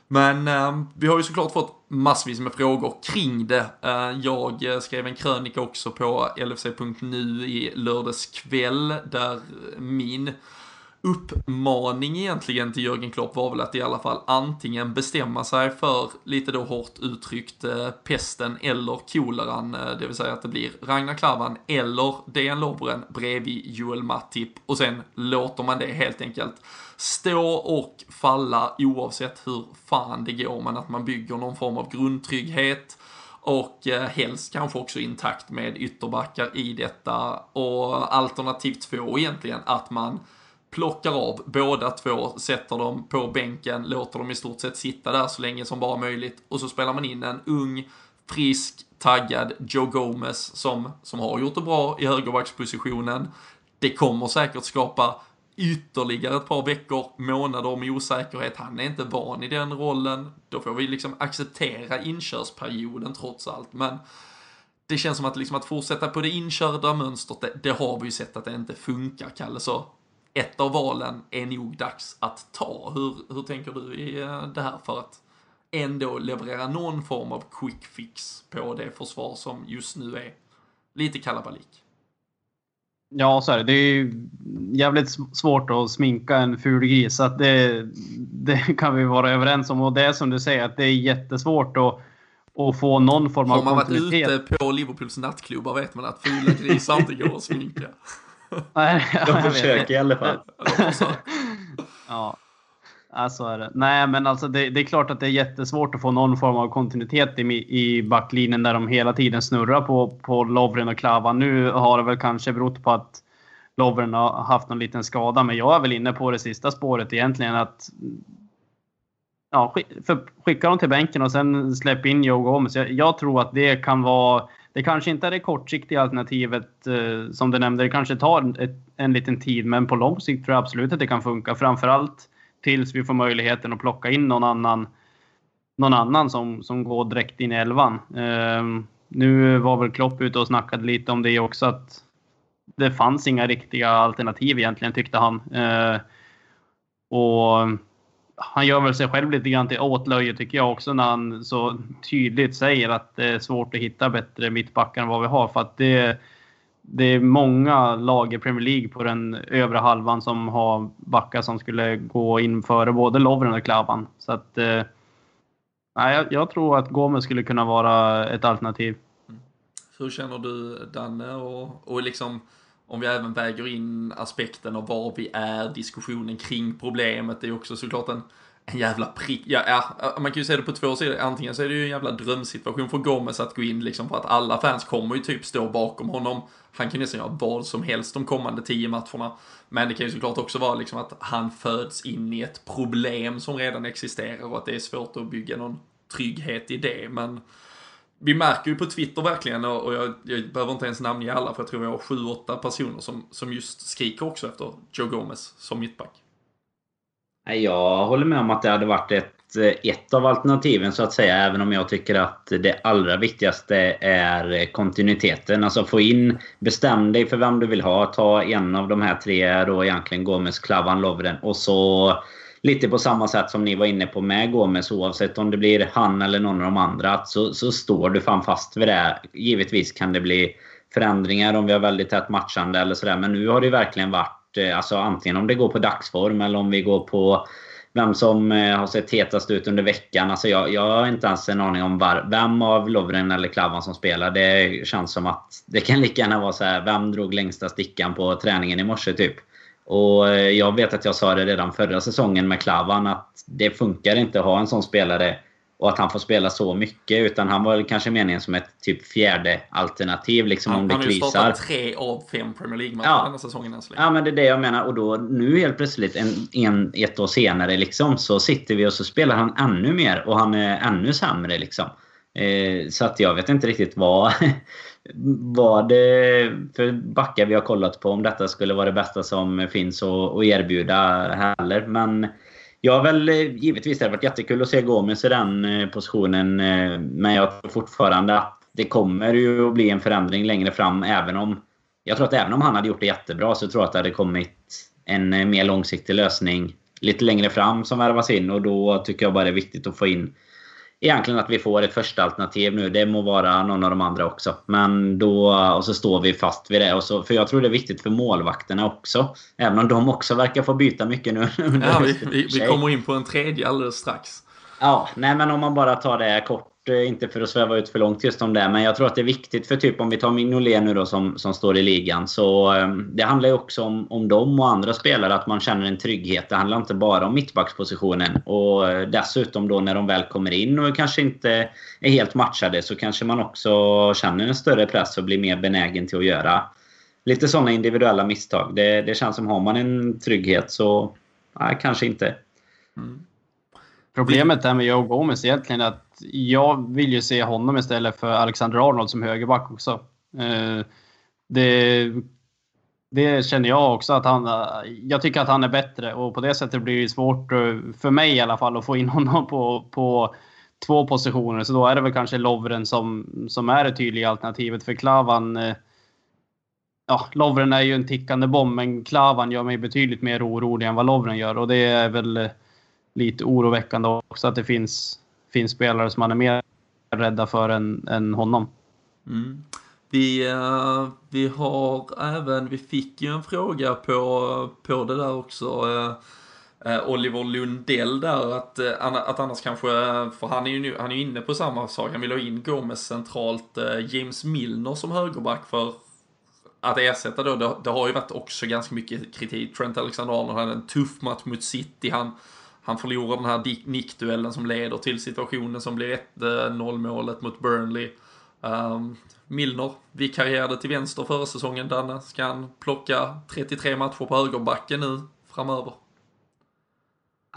Men eh, vi har ju såklart fått massvis med frågor kring det. Eh, jag eh, skrev en krönika också på LFC.nu i lördags kväll där min uppmaning egentligen till Jörgen Klopp var väl att i alla fall antingen bestämma sig för, lite då hårt uttryckt, eh, pesten eller koleran, eh, det vill säga att det blir Ragnar Klavan eller Dejan Lovren bredvid Joel Matip. Och sen låter man det helt enkelt stå och falla oavsett hur fan det går, men att man bygger någon form av grundtrygghet och eh, helst kanske också intakt med ytterbackar i detta. Och alternativ två egentligen att man plockar av båda två, sätter dem på bänken, låter dem i stort sett sitta där så länge som bara möjligt och så spelar man in en ung, frisk, taggad Joe Gomez som, som har gjort det bra i högerbackspositionen. Det kommer säkert skapa ytterligare ett par veckor, månader med osäkerhet. Han är inte van i den rollen. Då får vi liksom acceptera inkörsperioden trots allt. Men det känns som att, liksom att fortsätta på det inkörda mönstret, det, det har vi ju sett att det inte funkar, Kalle. Så ett av valen är nog dags att ta. Hur, hur tänker du i eh, det här för att ändå leverera någon form av quick fix på det försvar som just nu är lite kalabalik? Ja, så är det. Det är jävligt svårt att sminka en ful gris. Så att det, det kan vi vara överens om. Och det är som du säger, att det är jättesvårt att, att få någon form av Har man varit ute på Liverpools nattklubbar vet man att fula grisar inte går att sminka. Nej, De försöker i alla fall. ja. Ja, så är det. Nej, men alltså det, det, är klart att det är jättesvårt att få någon form av kontinuitet i, i backlinjen där de hela tiden snurrar på, på Lovren och Klavan. Nu har det väl kanske berott på att Lovren har haft någon liten skada, men jag är väl inne på det sista spåret egentligen att ja, skicka dem till bänken och sen släpp in Joe Gomez. Jag, jag, tror att det kan vara... Det kanske inte är det kortsiktiga alternativet eh, som du nämnde. Det kanske tar ett, en liten tid, men på lång sikt tror jag absolut att det kan funka. Framförallt tills vi får möjligheten att plocka in någon annan, någon annan som, som går direkt in i elvan. Eh, nu var väl Klopp ute och snackade lite om det också, att det fanns inga riktiga alternativ egentligen, tyckte han. Eh, och han gör väl sig själv lite grann till åtlöje tycker jag också när han så tydligt säger att det är svårt att hitta bättre mittbackar än vad vi har. För att det, det är många lag i Premier League på den övre halvan som har backar som skulle gå in före både Lovren och Klavan. Så att, eh, jag, jag, tror att Gomez skulle kunna vara ett alternativ. Mm. Hur känner du Danne? Och, och liksom, om vi även väger in aspekten av var vi är, diskussionen kring problemet, det är också såklart en en jävla prick. Ja, ja, man kan ju se det på två sidor. Antingen så är det ju en jävla drömsituation för Gomez att gå in liksom för att alla fans kommer ju typ stå bakom honom. Han kan ju nästan göra vad som helst de kommande tio matcherna. Men det kan ju såklart också vara liksom att han föds in i ett problem som redan existerar och att det är svårt att bygga någon trygghet i det. Men vi märker ju på Twitter verkligen, och jag, jag behöver inte ens namnge alla för jag tror vi har sju, åtta personer som, som just skriker också efter Joe Gomez som mittback. Jag håller med om att det hade varit ett, eh, ett av alternativen så att säga. Även om jag tycker att det allra viktigaste är kontinuiteten. Alltså få in, bestäm dig för vem du vill ha. Ta en av de här tre då egentligen Gomes, Klavan, Lovren. Och så lite på samma sätt som ni var inne på med Gomes. Oavsett om det blir han eller någon av de andra. Så, så står du fan fast vid det. Givetvis kan det bli förändringar om vi har väldigt tätt matchande eller sådär. Men nu har det verkligen varit, eh, alltså antingen om det går på dagsform eller om vi går på vem som eh, har sett hetast ut under veckan. Alltså jag, jag har inte ens en aning om var, vem av Lovren eller Klavan som spelar. Det känns som att det kan lika gärna vara så här, vem drog längsta stickan på träningen i morse typ. Och eh, jag vet att jag sa det redan förra säsongen med Klavan att det funkar inte att ha en sån spelare och att han får spela så mycket. Utan han var kanske meningen som ett typ fjärde alternativ liksom han, om det han krisar. Han har ju startat tre av fem Premier League-matcher Ja. denna säsongen än så länge. Ja men det är det jag menar. Och då nu helt plötsligt en, en, ett år senare liksom så sitter vi och så spelar han ännu mer och han är ännu sämre liksom. Eh, så att jag vet inte riktigt vad, vad det för backar vi har kollat på om detta skulle vara det bästa som finns att, erbjuda heller. Men jag har väl givetvis det hade varit jättekul att se Gomes i den eh, positionen. Eh, men jag tror fortfarande att det kommer ju att bli en förändring längre fram även om jag tror att även om han hade gjort det jättebra så tror jag att det hade kommit en eh, mer långsiktig lösning lite längre fram som värvas in och då tycker jag bara det är viktigt att få in Egentligen att vi får ett första alternativ nu. Det må vara någon av de andra också. Men då, och så står vi fast vid det. Och så, för jag tror det är viktigt för målvakterna också. Även om de också verkar få byta mycket nu. Ja, vi, vi, vi kommer in på en tredje alldeles strax. Ja, nej men om man bara tar det kort. Eh, inte för att sväva ut för långt just om det. Men jag tror att det är viktigt för typ om vi tar Mignolet nu då som, som står i ligan. Så ehm, det handlar ju också om, om dem och andra spelare. Att man känner en trygghet. Det handlar inte bara om mittbackspositionen. Och eh, dessutom då när de väl kommer in och kanske inte är helt matchade. Så kanske man också känner en större press och blir mer benägen till att göra lite sådana individuella misstag. Det, det känns som har man en trygghet så nej, kanske inte. Mm. Problemet där med Joe Gomez egentligen är att jag vill ju se honom istället för Alexander Arnold som högerback också. Eh, det, det känner jag också att han... Jag tycker att han är bättre och på det sättet blir det svårt, eh, för mig i alla fall, att få in honom på, på två positioner. Så då är det väl kanske Lovren som, som är det tydliga alternativet. För Klavan... Eh, ja, Lovren är ju en tickande bomb, men Klavan gör mig betydligt mer orolig än vad Lovren gör. Och det är väl lite oroväckande också att det finns, finns spelare som man är mer rädda för än, än honom. Mm. Vi, eh, vi har även, vi fick ju en fråga på, på det där också. Eh, eh, Oliver Lundell där, att, att annars kanske, för han är ju nu, han är inne på samma sak, han vill ha in Gomes centralt, James Milner som högerback för att ersätta då, det, det har ju varit också ganska mycket kritik. Trent Alexander-Arnold hade en tuff match mot City, han, han förlorar den här nickduellen som leder till situationen som blir 1-0 eh, målet mot Burnley. Um, Milner vikarierade till vänster förra säsongen, Danne. Ska han plocka 33 matcher på högerbacken nu framöver?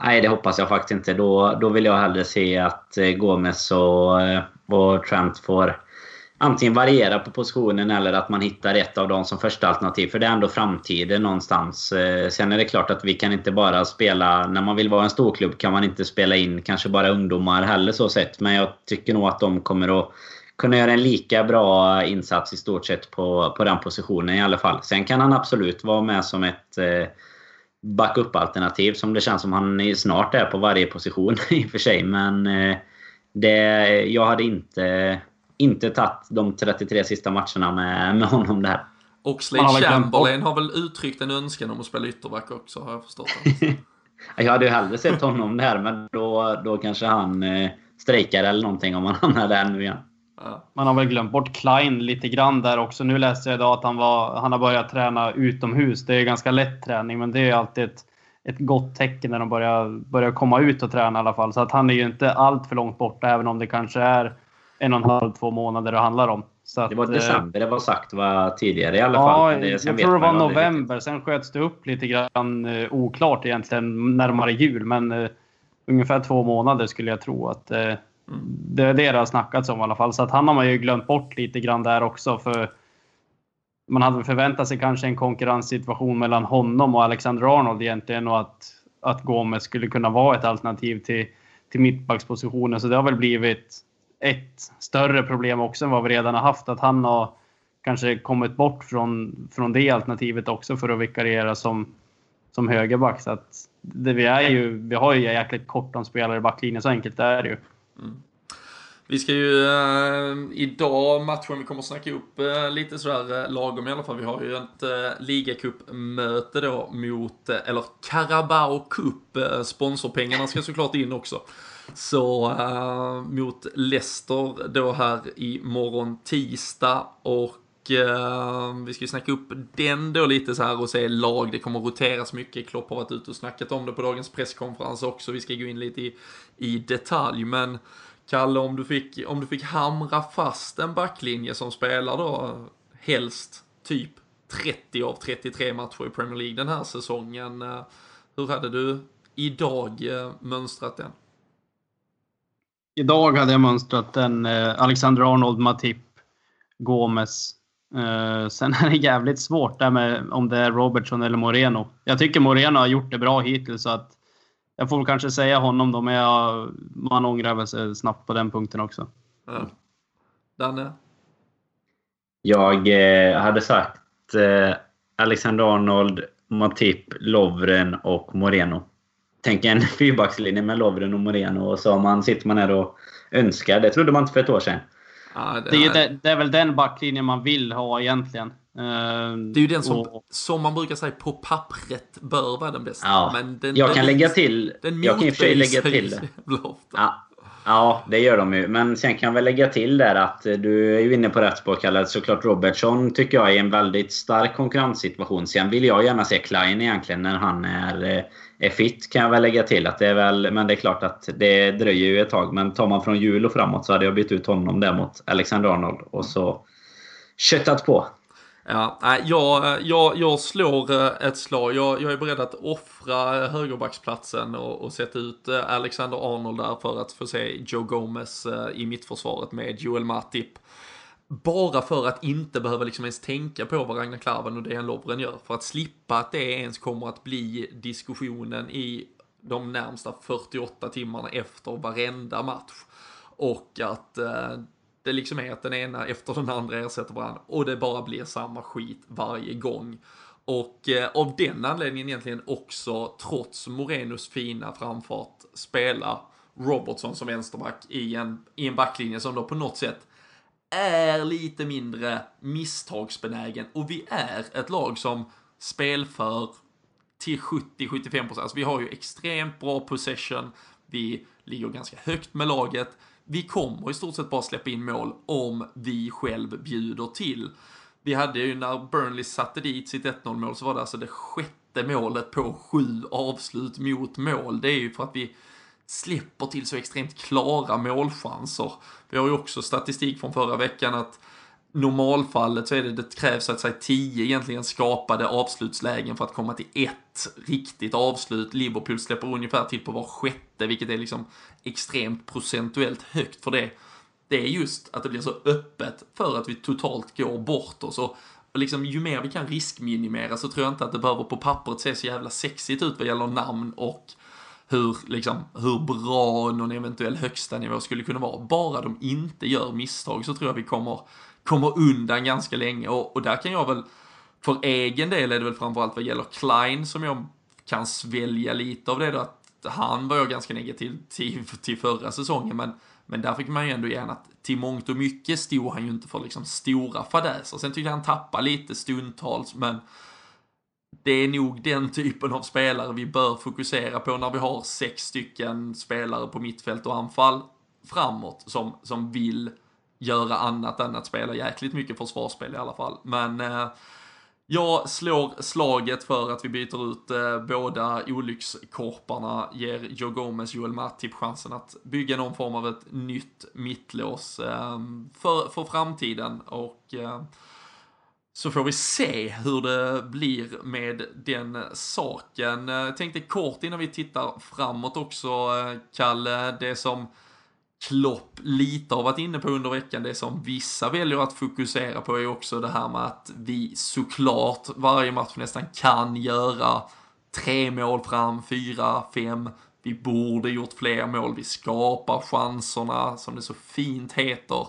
Nej, det hoppas jag faktiskt inte. Då, då vill jag hellre se att eh, Gomes och, eh, och Trent får antingen variera på positionen eller att man hittar ett av dem som första alternativ. För det är ändå framtiden någonstans. Eh, sen är det klart att vi kan inte bara spela... När man vill vara en storklubb kan man inte spela in kanske bara ungdomar heller så sett. Men jag tycker nog att de kommer att kunna göra en lika bra insats i stort sett på, på den positionen i alla fall. Sen kan han absolut vara med som ett eh, backup-alternativ som det känns som han snart är på varje position i och för sig. Men eh, det, jag hade inte, inte tagit de 33 sista matcherna med, med honom där. Oxlade Man har väl glömt Chamberlain har väl uttryckt en önskan om att spela ytterback också, har jag förstått. Jag hade ju hellre sett honom där, men då, då kanske han eh, strejkar eller någonting om han hamnar där nu igen. Ja. Man har väl glömt bort Klein lite grann där också. Nu läste jag idag att han, var, han har börjat träna utomhus. Det är ganska lätt träning, men det är alltid ett, ett gott tecken när de börjar, börjar komma ut och träna i alla fall. Så att han är ju inte allt för långt borta, även om det kanske är en och en halv, två månader det handlar om. Så Det var att, eh, december det var sagt var tidigare i alla Ja, fall. det, jag tror det var november. Sen sköts det upp lite grann eh, oklart egentligen närmare jul. Men eh, ungefär två månader skulle jag tro att eh, det är det det har snackats om i alla fall. Så att han har man ju glömt bort lite grann där också. För man hade förväntat sig kanske en konkurrenssituation mellan honom och Alexander Arnold egentligen och att, att Gomes skulle kunna vara ett alternativ till, till mittbackspositionen. Så det har väl blivit ett större problem också än vad vi redan har haft. Att han har kanske kommit bort från, från det alternativet också för att vikariera som, som högerback. Så att det, vi, är ju, vi har ju jäkligt kort om spelare i backlinjen, så enkelt är det ju. Mm. Vi ska ju eh, idag, matchen vi kommer att snacka upp eh, lite sådär eh, lagom i alla fall. Vi har ju ett eh, ligacupmöte då mot, eh, eller Carabao Cup. Eh, sponsorpengarna ska såklart in också. Så äh, mot Leicester då här i morgon tisdag och eh, vi ska ju snacka upp den då lite så här och se lag. Det kommer roteras mycket. Klopp har varit ute och snackat om det på dagens presskonferens också. Vi ska gå in lite i, i detalj. Men Kalle, om du, fick, om du fick hamra fast en backlinje som spelar då helst typ 30 av 33 matcher i Premier League den här säsongen. Eh, hur hade du idag mönstrat den? Idag hade jag mönstrat en Alexander Arnold, Matip, Gomes, Uh, sen är det jävligt svårt där med om det är Robertson eller Moreno. Jag tycker Moreno har gjort det bra hittills så att jag får kanske säga honom då, men jag, man ångrar väl sig snabbt på den punkten också. Ja. Danne? Jag eh, hade sagt eh, Alexander Arnold, Matip, Lovren och Moreno. Tänk en fyrbackslinje med Lovren och Moreno och så man, sitter man här och önskar. Det trodde man inte för ett år sedan. Ja, det, det, är, det, det, är väl den backlinjen man vill ha egentligen. Eh, det är ju den som, och, som man brukar säga på pappret bör vara den bästa. Ja, men den, jag den, kan lägga till. Den jag kan i och för sig lägga till. Ja, ja, det gör de ju. Men sen kan jag väl lägga till där att du är ju inne på rätt spår Kalle. Såklart Robertson tycker jag är en väldigt stark konkurrenssituation. Sen vill jag gärna se Klein egentligen när han är eh, är fit kan jag väl lägga till. Att det är väl, men det är klart att det dröjer ju ett tag. Men tar man från jul och framåt så hade jag bytt ut honom där mot Alexander Arnold och så köttat på. Ja, jag, jag, jag slår eh, ett slag. Jag, jag är beredd att offra eh, högerbacksplatsen och, och sätta ut eh, Alexander Arnold där för att få se Joe Gomez i mittförsvaret med Joel Matip. Bara för att inte behöva liksom ens tänka på vad Ragnar Klavan och Dejan Lovren gör. För att slippa att det ens kommer att bli diskussionen i de närmsta 48 timmarna efter varenda match. Och att eh, det liksom är att den ena efter den andra ersätter varandra och det bara blir samma skit varje gång. Och eh, av den anledningen egentligen också, trots Morenos fina framfart, spela Robertson som vänsterback i en, i en backlinje som då på något sätt är lite mindre misstagsbenägen och vi är ett lag som spelför till 70-75%. Alltså vi har ju extremt bra possession, vi ligger ganska högt med laget, vi kommer i stort sett bara släppa in mål om vi själv bjuder till. Vi hade ju när Burnley satte dit sitt 1-0 mål så var det alltså det sjätte målet på sju avslut mot mål. Det är ju för att vi släpper till så extremt klara målchanser. Vi har ju också statistik från förra veckan att normalfallet så är det, det krävs att säga tio egentligen skapade avslutslägen för att komma till ett riktigt avslut. Liverpool släpper ungefär till på var sjätte, vilket är liksom extremt procentuellt högt för det. Det är just att det blir så öppet för att vi totalt går bort oss. Och liksom, ju mer vi kan riskminimera så tror jag inte att det behöver på pappret se så jävla sexigt ut vad gäller namn och hur, liksom, hur bra någon eventuell högsta nivå skulle kunna vara. Bara de inte gör misstag så tror jag vi kommer, kommer undan ganska länge och, och där kan jag väl, för egen del är det väl framförallt vad gäller Klein som jag kan svälja lite av det då, att han var jag ganska negativ till, till förra säsongen men, men där fick man ju ändå igen att till mångt och mycket stod han ju inte för liksom stora fadäser. Sen tyckte jag han tappade lite stundtals men det är nog den typen av spelare vi bör fokusera på när vi har sex stycken spelare på mittfält och anfall framåt som, som vill göra annat än att spela jäkligt mycket försvarsspel i alla fall. Men eh, jag slår slaget för att vi byter ut eh, båda olyckskorparna, ger Joe Gomez, Joel Matip typ chansen att bygga någon form av ett nytt mittlås eh, för, för framtiden. Och eh, så får vi se hur det blir med den saken. Eh, jag tänkte kort innan vi tittar framåt också, eh, Kalle, det som Klopp lite har varit inne på under veckan, det som vissa väljer att fokusera på är också det här med att vi såklart varje match nästan kan göra tre mål fram, fyra, fem. Vi borde gjort fler mål, vi skapar chanserna som det så fint heter.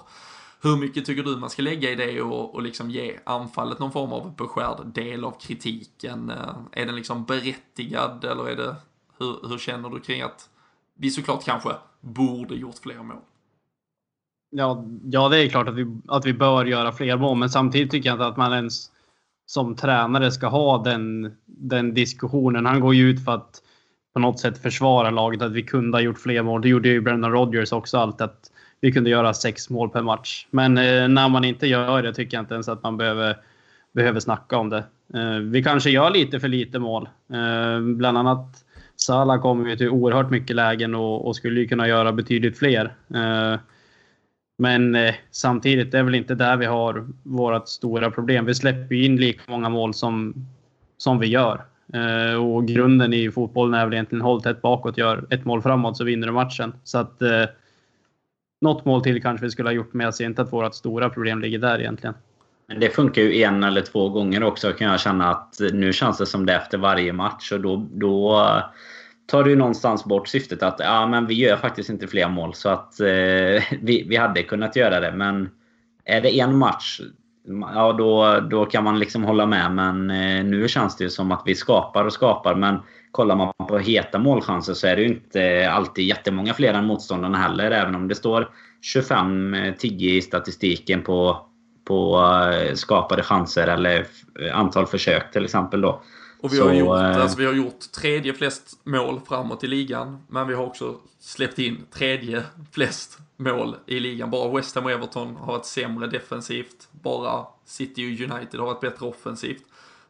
Hur mycket tycker du man ska lägga i det och, och liksom ge anfallet någon form av beskärd del av kritiken? Eh, är den liksom berättigad eller är det, hur, hur känner du kring att vi såklart kanske borde gjort fler mål? Ja, ja, det är klart att vi, att vi bör göra fler mål, men samtidigt tycker jag inte att man ens som tränare ska ha den, den diskussionen. Han går ju ut för att på något sätt försvara laget, att vi kunde ha gjort fler mål. Det gjorde ju Brendan Rodgers också alltid, att vi kunde göra sex mål per match. Men eh, när man inte gör det tycker jag inte ens att man behöver, behöver snacka om det. Eh, vi kanske gör lite för lite mål. Eh, bland annat Salah kommer ju till oerhört mycket lägen och, och skulle ju kunna göra betydligt fler. Eh, men eh, samtidigt, det är väl inte där vi har vårt stora problem. Vi släpper in lika många mål som, som vi gör. Eh, och grunden i fotbollen är väl egentligen håll tätt bakåt, gör ett mål framåt så vinner du matchen. Så att eh, något mål till kanske vi skulle ha gjort, men jag ser inte att vårt stora problem ligger där egentligen. Men det funkar ju en eller två gånger också kan jag känna att nu känns det som det efter varje match och då, då tar du någonstans bort syftet att ja, men vi gör faktiskt inte fler mål. Så att eh, vi, vi hade kunnat göra det. Men är det en match, ja då, då kan man liksom hålla med. Men eh, nu känns det ju som att vi skapar och skapar. Men kollar man på heta målchanser så är det ju inte alltid jättemånga fler än motståndarna heller. Även om det står 25-10 i statistiken på, på eh, skapade chanser eller antal försök till exempel. då. Och vi har, gjort, eh, alltså, vi har gjort tredje flest mål framåt i ligan, men vi har också släppt in tredje flest mål i ligan. Bara West Ham och Everton har varit sämre defensivt, bara City och United har varit bättre offensivt.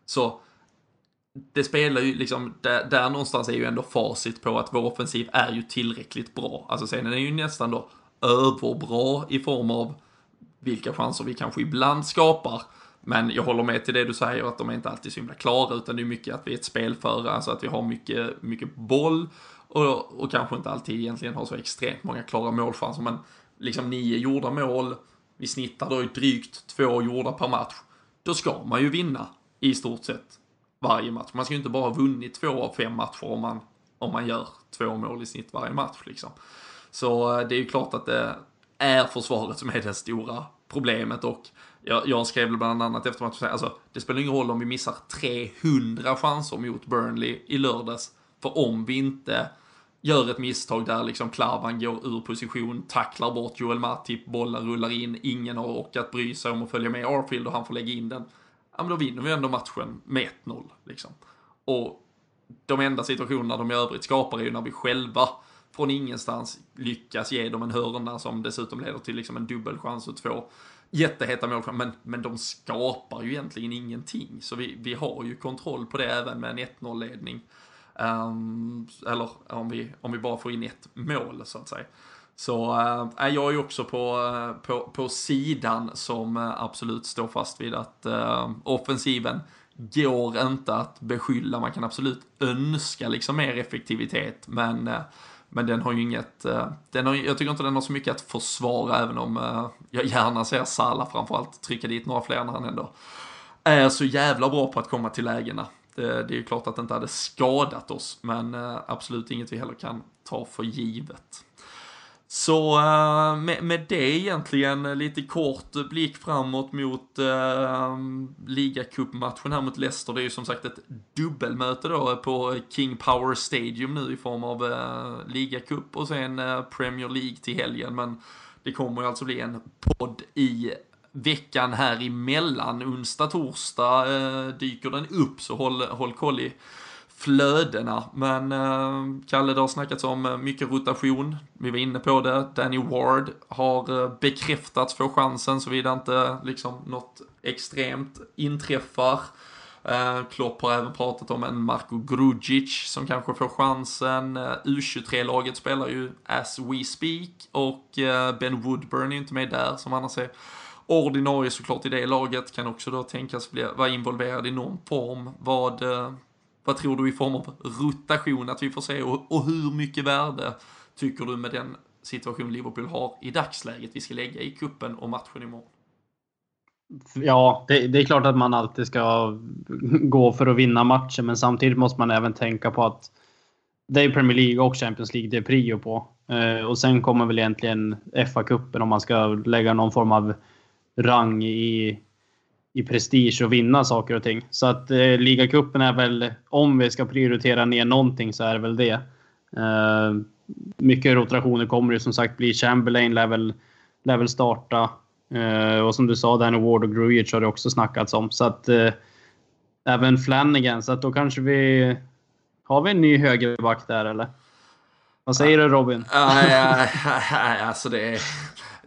Så det spelar ju liksom, där, där någonstans är ju ändå facit på att vår offensiv är ju tillräckligt bra. Alltså sen är den ju nästan då överbra i form av vilka chanser vi kanske ibland skapar. Men jag håller med till det du säger att de är inte alltid så himla klara utan det är mycket att vi är ett spelföre, alltså att vi har mycket, mycket boll och, och kanske inte alltid egentligen har så extremt många klara målchanser men liksom nio gjorda mål, vi snittar då drygt två gjorda per match. Då ska man ju vinna i stort sett varje match. Man ska ju inte bara ha vunnit två av fem matcher om man, om man gör två mål i snitt varje match liksom. Så eh, det är ju klart att det är försvaret som är det stora problemet och jag, jag skrev bland annat efter matchen, alltså det spelar ingen roll om vi missar 300 chanser mot Burnley i lördags. För om vi inte gör ett misstag där liksom Klavan går ur position, tacklar bort Joel Matip, bollen rullar in, ingen har orkat bry sig om att följa med Arfield och han får lägga in den. Ja men då vinner vi ändå matchen med 1-0 liksom. Och de enda situationerna de i övrigt skapar är ju när vi själva från ingenstans lyckas ge dem en hörna som dessutom leder till liksom en dubbelchans och två jätteheta målchanser. men, men de skapar ju egentligen ingenting. Så vi, vi har ju kontroll på det även med en 1-0-ledning. Um, ehm, eller om vi, om vi bara får in ett mål så att säga. Så äh, jag är ju också på, eh, på, på sidan som eh, absolut står fast vid att äh, offensiven går inte att beskylla. Man kan absolut önska liksom mer effektivitet, men men den har ju inget, den har, jag tycker inte den har så mycket att försvara även om jag gärna ser Salah framförallt trycka dit några fler när han ändå är så jävla bra på att komma till lägena. Det, det är ju klart att det inte hade skadat oss, men absolut inget vi heller kan ta för givet. Så uh, med, med det egentligen eh, lite kort blick framåt mot uh, ligacupmatchen här mot Leicester. Det är ju som sagt ett dubbelmöte då på King Power Stadium nu i form av uh, ligacup och sen uh, Premier League till helgen. Men det kommer ju alltså bli en podd i veckan här emellan. Onsdag, torsdag uh, dyker den upp så håll, håll koll i flödena. Men eh, Kalle, det har snackats om eh, mycket rotation. Vi var inne på det. Danny Ward har eh, bekräftats få chansen såvida inte liksom något extremt inträffar. Eh, Klopp har även pratat om en Marko Grudzic som kanske får chansen. Eh, U23-laget spelar ju as we speak och eh, Ben Woodburn är ju inte med där som annars är ordinarie såklart i det laget. Kan också då tänkas bli, vara involverad i någon form. Vad eh, vad tror du i form av rotation att vi får se och, och hur mycket värde tycker du med den situation Liverpool har i dagsläget vi ska lägga i kuppen och matchen imorgon? Ja, det, det, är klart att man alltid ska gå för att vinna matchen, men samtidigt måste man även tänka på att det är Premier League och Champions League det är prio på. Eh, och sen kommer väl egentligen FA-cupen om man ska lägga någon form av rang i i prestige och vinna saker och ting. Så att eh, ligacupen är väl, om vi ska prioritera ner någonting så är det väl det. Eh, mycket rotationer kommer det som sagt bli. Chamberlain lär väl lär väl starta. Eh, och som du sa, Danny Ward och Grujic har det också snackats om. Så att eh, även Flanagan, så att då kanske vi... Har vi en ny högerback där eller? Vad säger du Robin? Nej, alltså det,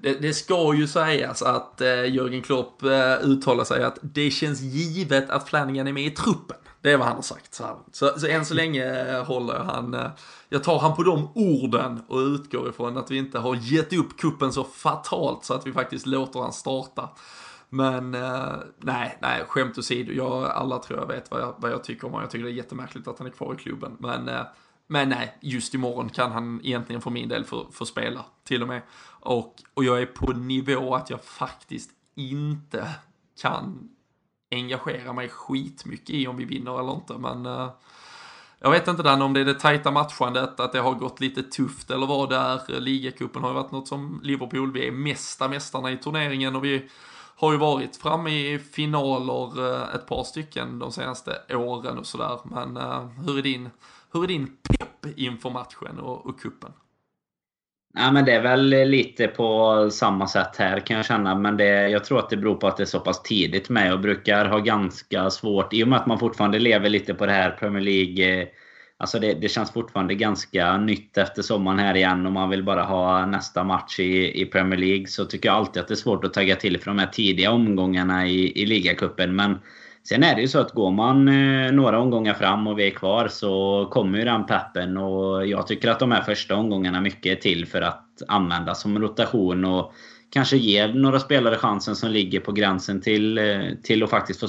det, det ska ju sägas att eh, Jörgen Klopp eh, uttalar sig att det känns givet att Flanagan är med i truppen. Det är vad han har sagt. Så, så, så än så länge eh, håller han, eh, jag tar han på de orden och utgår ifrån att vi inte har gett upp kuppen så fatalt så att vi faktiskt låter han starta. Men eh, nej, nej, skämt åsido, jag, alla tror jag vet vad jag, vad jag tycker om honom. Jag tycker det är jättemärkligt att han är kvar i klubben. Men, eh, men nej, just imorgon kan han egentligen för min del få, få spela till och med. Och, och jag är på nivå att jag faktiskt inte kan engagera mig skitmycket i om vi vinner eller inte. Men uh, jag vet inte Dan om det är det tajta matchandet, att det har gått lite tufft eller vad det är. Ligacupen har ju varit något som Liverpool, vi är mesta mästarna i turneringen och vi har ju varit framme i finaler eh, ett par stycken de senaste åren och sådär. Men uh, hur, är din, hur är din pepp inför matchen och, och kuppen? Ja, men det är väl lite på samma sätt här kan jag känna. Men det, jag tror att det beror på att det är så pass tidigt med Jag brukar ha ganska svårt. I och med att man fortfarande lever lite på det här Premier League. Eh, alltså det, det känns fortfarande ganska nytt efter sommaren här igen och man vill bara ha nästa match i, i Premier League. Så tycker jag alltid att det är svårt att tagga till för de här tidiga omgångarna i, i ligacupen. Men Sen är det ju så att går man eh, några omgångar fram och vi är kvar så kommer ju den peppen. Och jag tycker att de här första omgångarna mycket är till för att användas som rotation och kanske ge några spelare chansen som ligger på gränsen till, eh, till att faktiskt få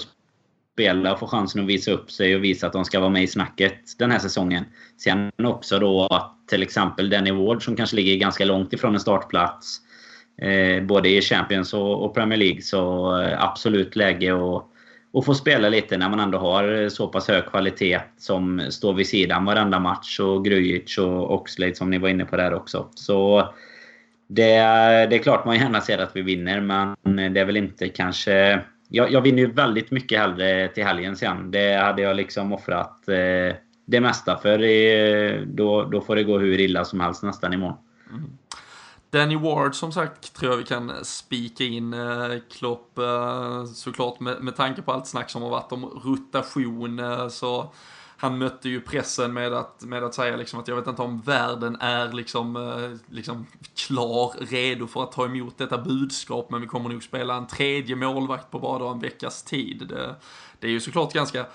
spela och få chansen att visa upp sig och visa att de ska vara med i snacket den här säsongen. Sen också då att till exempel Danny Ward som kanske ligger ganska långt ifrån en startplats eh, både i Champions och, och Premier League så eh, absolut läge att och få spela lite när man ändå har eh, så pass hög kvalitet som står vid sidan varenda match. Och Grujic och Oxlade som ni var inne på där också. Så det, det är klart man gärna ser att vi vinner, men det är väl inte kanske... Jag, jag vinner ju väldigt mycket hellre till helgen sen. Det hade jag liksom offrat eh, det mesta för. Eh, då, då får det gå hur illa som helst nästan imorgon. Mm. Danny Ward som sagt tror jag vi kan spika in eh, Klopp eh, såklart med, med tanke på allt snack som har varit om rotation eh, så han mötte ju pressen med att, med att säga liksom att jag vet inte om världen är liksom, eh, liksom klar, redo för att ta emot detta budskap men vi kommer nog spela en tredje målvakt på bara en veckas tid. Det, det är ju såklart ganska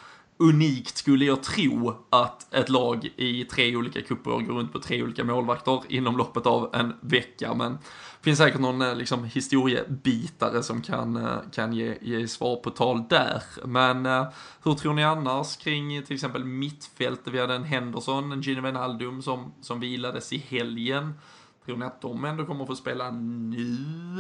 unikt skulle jag tro att ett lag i tre olika kupper går runt på tre olika målvakter inom loppet av en vecka. Men det finns säkert någon eh, liksom, historiebitare som kan, eh, kan ge, ge svar på tal där. Men eh, hur tror ni annars kring till exempel mittfältet? Vi hade en Henderson, en Gino Wijnaldum som, som vilades i helgen. Tror ni att de ändå kommer få spela nu?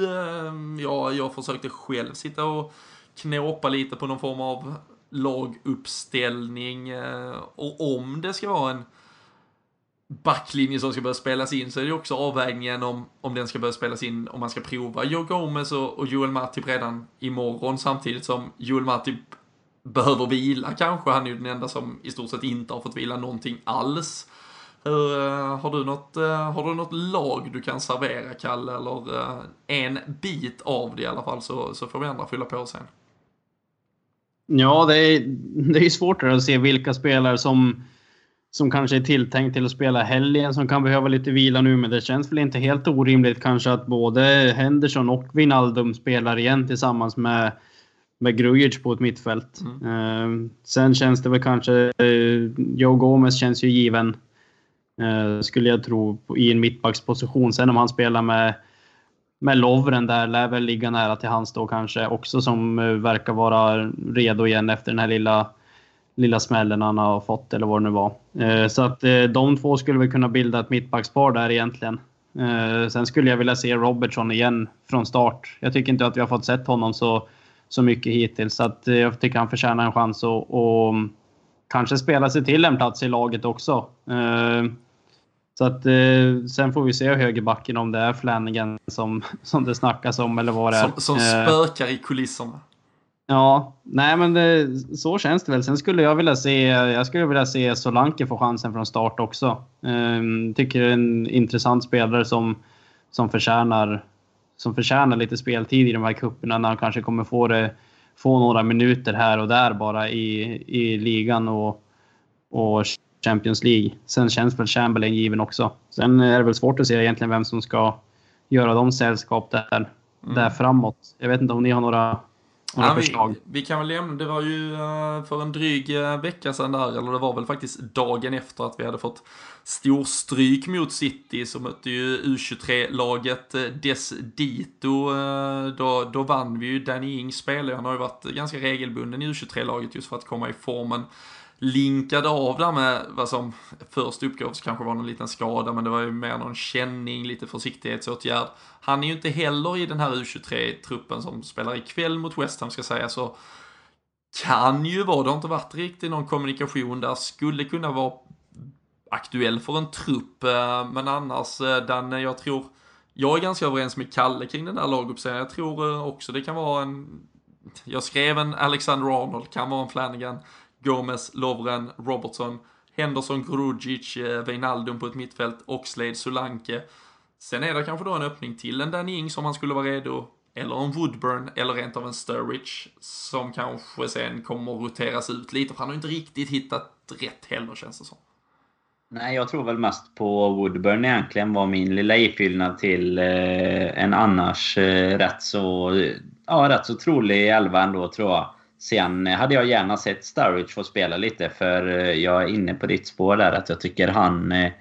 Ehm, ja, jag försökte själv sitta och knåpa lite på någon form av laguppställning eh, och om det ska vara en backlinje som ska börja spelas in så är det också avvägningen om, om den ska börja spelas in om man ska prova Joe Gomez och, och Joel Matip redan imorgon samtidigt som Joel Matip behöver vila kanske. Han är ju den enda som i stort sett inte har fått vila någonting alls. Hur, uh, har, du något, uh, har du något lag du kan servera, Kalle? Eller uh, en bit av det i alla fall så, så får vi andra fylla på sen. Ja, det är, det är svårt att se vilka spelare som, som kanske är tilltänkt till att spela helgen, som kan behöva lite vila nu. Men det känns väl inte helt orimligt kanske att både Henderson och Wijnaldum spelar igen tillsammans med, med Grujic på ett mittfält. Mm. Uh, sen känns det väl kanske... Uh, Joe Gomez känns ju given, uh, skulle jag tro, i en mittbacksposition. Sen om han spelar med med Lovren där lär väl ligga nära till hans då kanske också som eh, verkar vara redo igen efter den här lilla, lilla smällen han har fått eller vad det nu var. Eh, så att eh, de två skulle väl kunna bilda ett mittbackspar där egentligen. Sen skulle jag vilja se Robertson igen från start. Jag tycker inte att vi har fått sett honom så, så mycket hittills. Så att jag tycker han förtjänar en chans att och mm, kanske spela sig till en plats i laget också. Så att, eh, sen får vi se högerbacken om det är Flanagan som, som det snackas om eller vad det är. Som, som eh, spökar i kulisserna. Ja, nej men det, så känns det väl. Sen skulle jag vilja se, jag skulle vilja se Solanke få chansen från start också. Eh, tycker det är en intressant spelare som, som förtjänar som förtjänar lite speltid i de här kupperna när han kanske kommer få, det, få några minuter här och där bara i, i ligan och, och Champions League. Sen känns väl Chamberlain given också. Sen är det väl svårt att se egentligen vem som ska göra de sällskap där, mm. där framåt. Jag vet inte om ni har några några ja, förslag? Vi, vi, kan väl lämna, det var ju uh, för en dryg uh, vecka sedan där, eller det var väl faktiskt dagen efter att vi hade fått storstryk mot City så mötte ju U23-laget uh, Desdito. Då, då vann vi ju Danny Ings spelare, han har ju varit ganska regelbunden i U23-laget just för att komma i formen linkade av där med vad som först uppgavs kanske var någon liten skada, men det var ju mer någon känning, lite försiktighetsåtgärd. Han är ju inte heller i den här U23-truppen som spelar ikväll mot West Ham ska säga, så kan ju vara, det har inte varit riktigt någon kommunikation där, skulle kunna vara aktuell för en trupp, eh, men annars eh, Danne, jag tror, jag är ganska överens med Kalle kring den där laguppställningen, jag tror eh, också det kan vara en jag skrev en Alexander Arnold, kan vara en Flanagan. Gomes, Lovren, Robertson, Henderson, Grudzic, eh, Wijnaldum på ett mittfält, Oxlade, Solanke. Sen är det kanske då en öppning till en Danny Ings om han skulle vara redo, eller en Woodburn, eller rent av en Sturridge, som kanske sen kommer att roteras ut lite, för han har inte riktigt hittat rätt heller känns det som. Nej, jag tror väl mest på Woodburn egentligen var min lilla ifyllnad till eh, en annars eh, rätt så, ja, rätt så trolig elva ändå tror jag. Sen hade jag gärna sett Sturridge få spela lite för eh, jag är inne på ditt spår där att jag tycker han eh,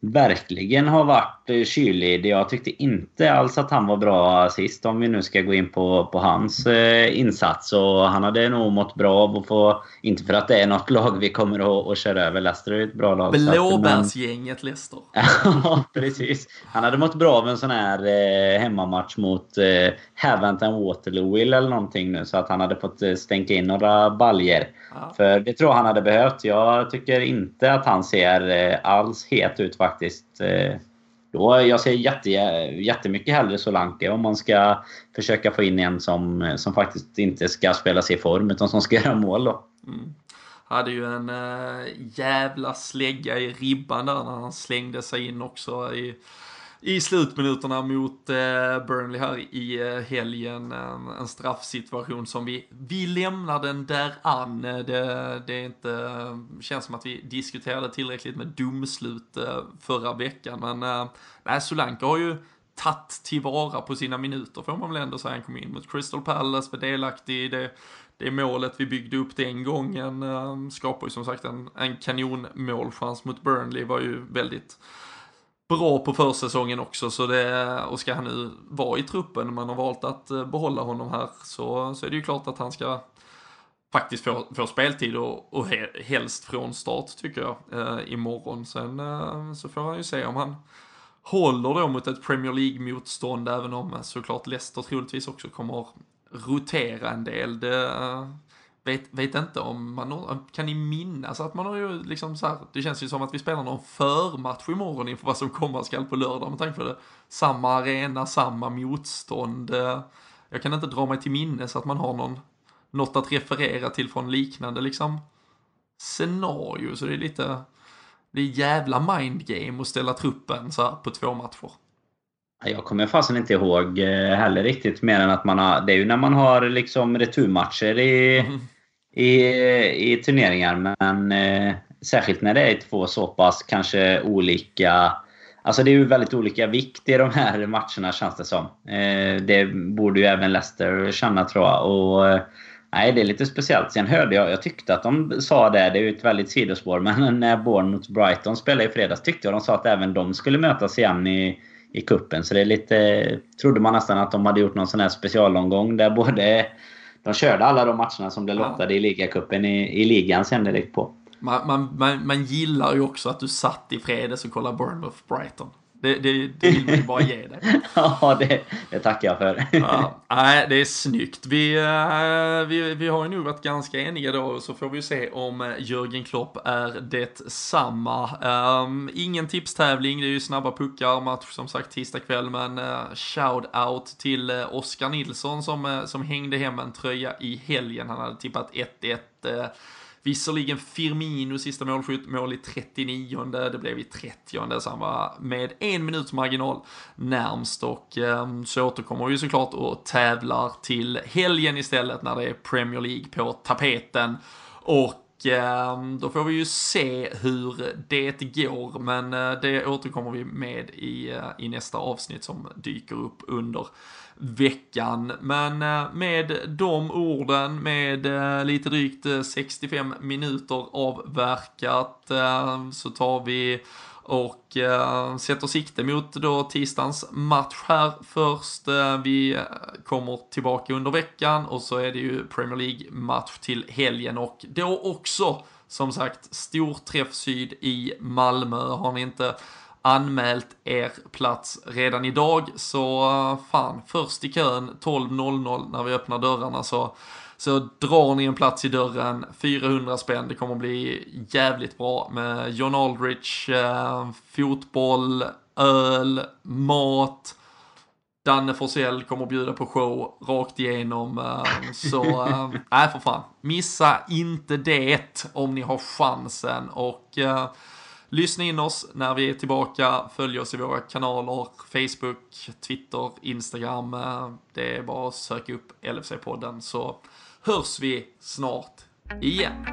verkligen har varit eh, kylig. Jag tyckte inte alls att han var bra sist om vi nu ska gå in på, på hans eh, insats. Och han hade nog mått bra av att få, inte för att det är något lag vi kommer att, att köra över. Leicester är ett bra lag. Blåbärsgänget Leicester. ja, precis. Han hade mått bra av en sån här eh, hemmamatch mot eh, Haventon Waterloo eller någonting nu. Så att han hade fått eh, stänka in några baljer. Ja. För det tror jag han hade behövt. Jag tycker inte att han ser eh, alls het ut faktiskt. Då, jag ser jätte, jättemycket hellre Solanke om man ska försöka få in en som, som faktiskt inte ska spela sig i form utan som ska göra mål. Då. Mm. Hade ju en äh, jävla slägga i ribban där när han slängde sig in också i i slutminuterna mot eh, Burnley här i eh, helgen. En, en straffsituation som vi, vi lämnar den där an. Eh, det, det är inte, känns som att vi diskuterade tillräckligt med domslut förra veckan. Men nej, Solanka har ju tagit tillvara på sina minuter får man väl ändå säga. Han kom in mot Crystal Palace, var delaktig i det, det målet vi byggde upp den gången. Skapade ju som sagt en, en kanonmålchans mot Burnley, var ju väldigt bra på försäsongen också, så det, och ska han nu vara i truppen, man har valt att eh, behålla honom här, så, så är det ju klart att han ska faktiskt få, få speltid och, och helst från start tycker jag, eh, imorgon. Sen eh, så får han ju se om han håller då mot ett Premier League-motstånd, även om eh, såklart Leicester troligtvis också kommer rotera en del. Det, eh, vet, vet inte om man kan ni minnas att man har ju liksom så här, det känns ju som att vi spelar någon förmatch imorgon inför vad som komma skall på lördag med tanke på det. Samma arena, samma motstånd. Jag kan inte dra mig till minnes att man har någon, något att referera till från liknande liksom scenario, så det är lite, det är jävla mindgame att ställa truppen så här på två matcher. Jag kommer fasen inte ihåg eh, heller riktigt mer än att man har... Det är ju när man har liksom returmatcher i, mm i, i turneringar. Men eh, särskilt när det är två så pass kanske olika... Alltså det är ju väldigt olika vikt i de här matcherna känns det som. Eh, det borde ju även Leicester känna tror jag. Och, eh, nej, det är lite speciellt. Sen hörde jag, jag tyckte att de sa det, det är ju ett väldigt sidospår, men när Bournemouth Brighton spelade i fredags tyckte jag de sa att även de skulle mötas igen i, i kuppen Så det är lite... Trodde man nästan att de hade gjort någon sån här specialomgång där både de körde alla de matcherna som blev lottade ja. i ligacupen i, i ligan sen direkt på. Man, man, man, man gillar ju också att du satt i fredags och kollade Bournemouth Brighton. Det, det, det vill man ju bara ge dig. ja, det, det tackar jag för. ja, nej, det är snyggt. Vi, uh, vi, vi har ju nog varit ganska eniga då, så får vi se om Jörgen Klopp är detsamma. Um, ingen tipstävling, det är ju snabba puckar, match som sagt tisdag kväll, men uh, shout-out till uh, Oskar Nilsson som, uh, som hängde hem en tröja i helgen. Han hade tippat 1-1 Visserligen Firmino sista målskytt, mål i 39 det blev i 30 så han var med en minuts marginal närmst och ehm, så återkommer vi såklart och tävlar till helgen istället när det är Premier League på tapeten. Och ehm, då får vi ju se hur det går, men eh, det återkommer vi med i, eh, i nästa avsnitt som dyker upp under veckan. Men eh, med de orden, med eh, lite drygt eh, 65 minuter avverkat, så tar vi och eh, sätter sikte mot då tisdagens match här först. Eh, vi kommer tillbaka under veckan och så är det ju Premier League-match till helgen och då också som sagt stor träff syd i Malmö. Har ni inte anmält er plats redan idag så fan, först i kön 12.00 när vi öppnar dörrarna så så drar ni en plats i dörren, 400 spänn, det kommer bli jävligt bra med John Aldrich, eh, fotboll, öl, mat. Danne Forsell kommer bjuda på show rakt igenom. Eh, så, nej eh, nej för fan. Missa inte det om ni har chansen. Och eh, lyssna in oss när vi är tillbaka. Följ oss i våra kanaler, Facebook, Twitter, Instagram. Det är bara att söka upp LFC-podden så hörs vi snart igen.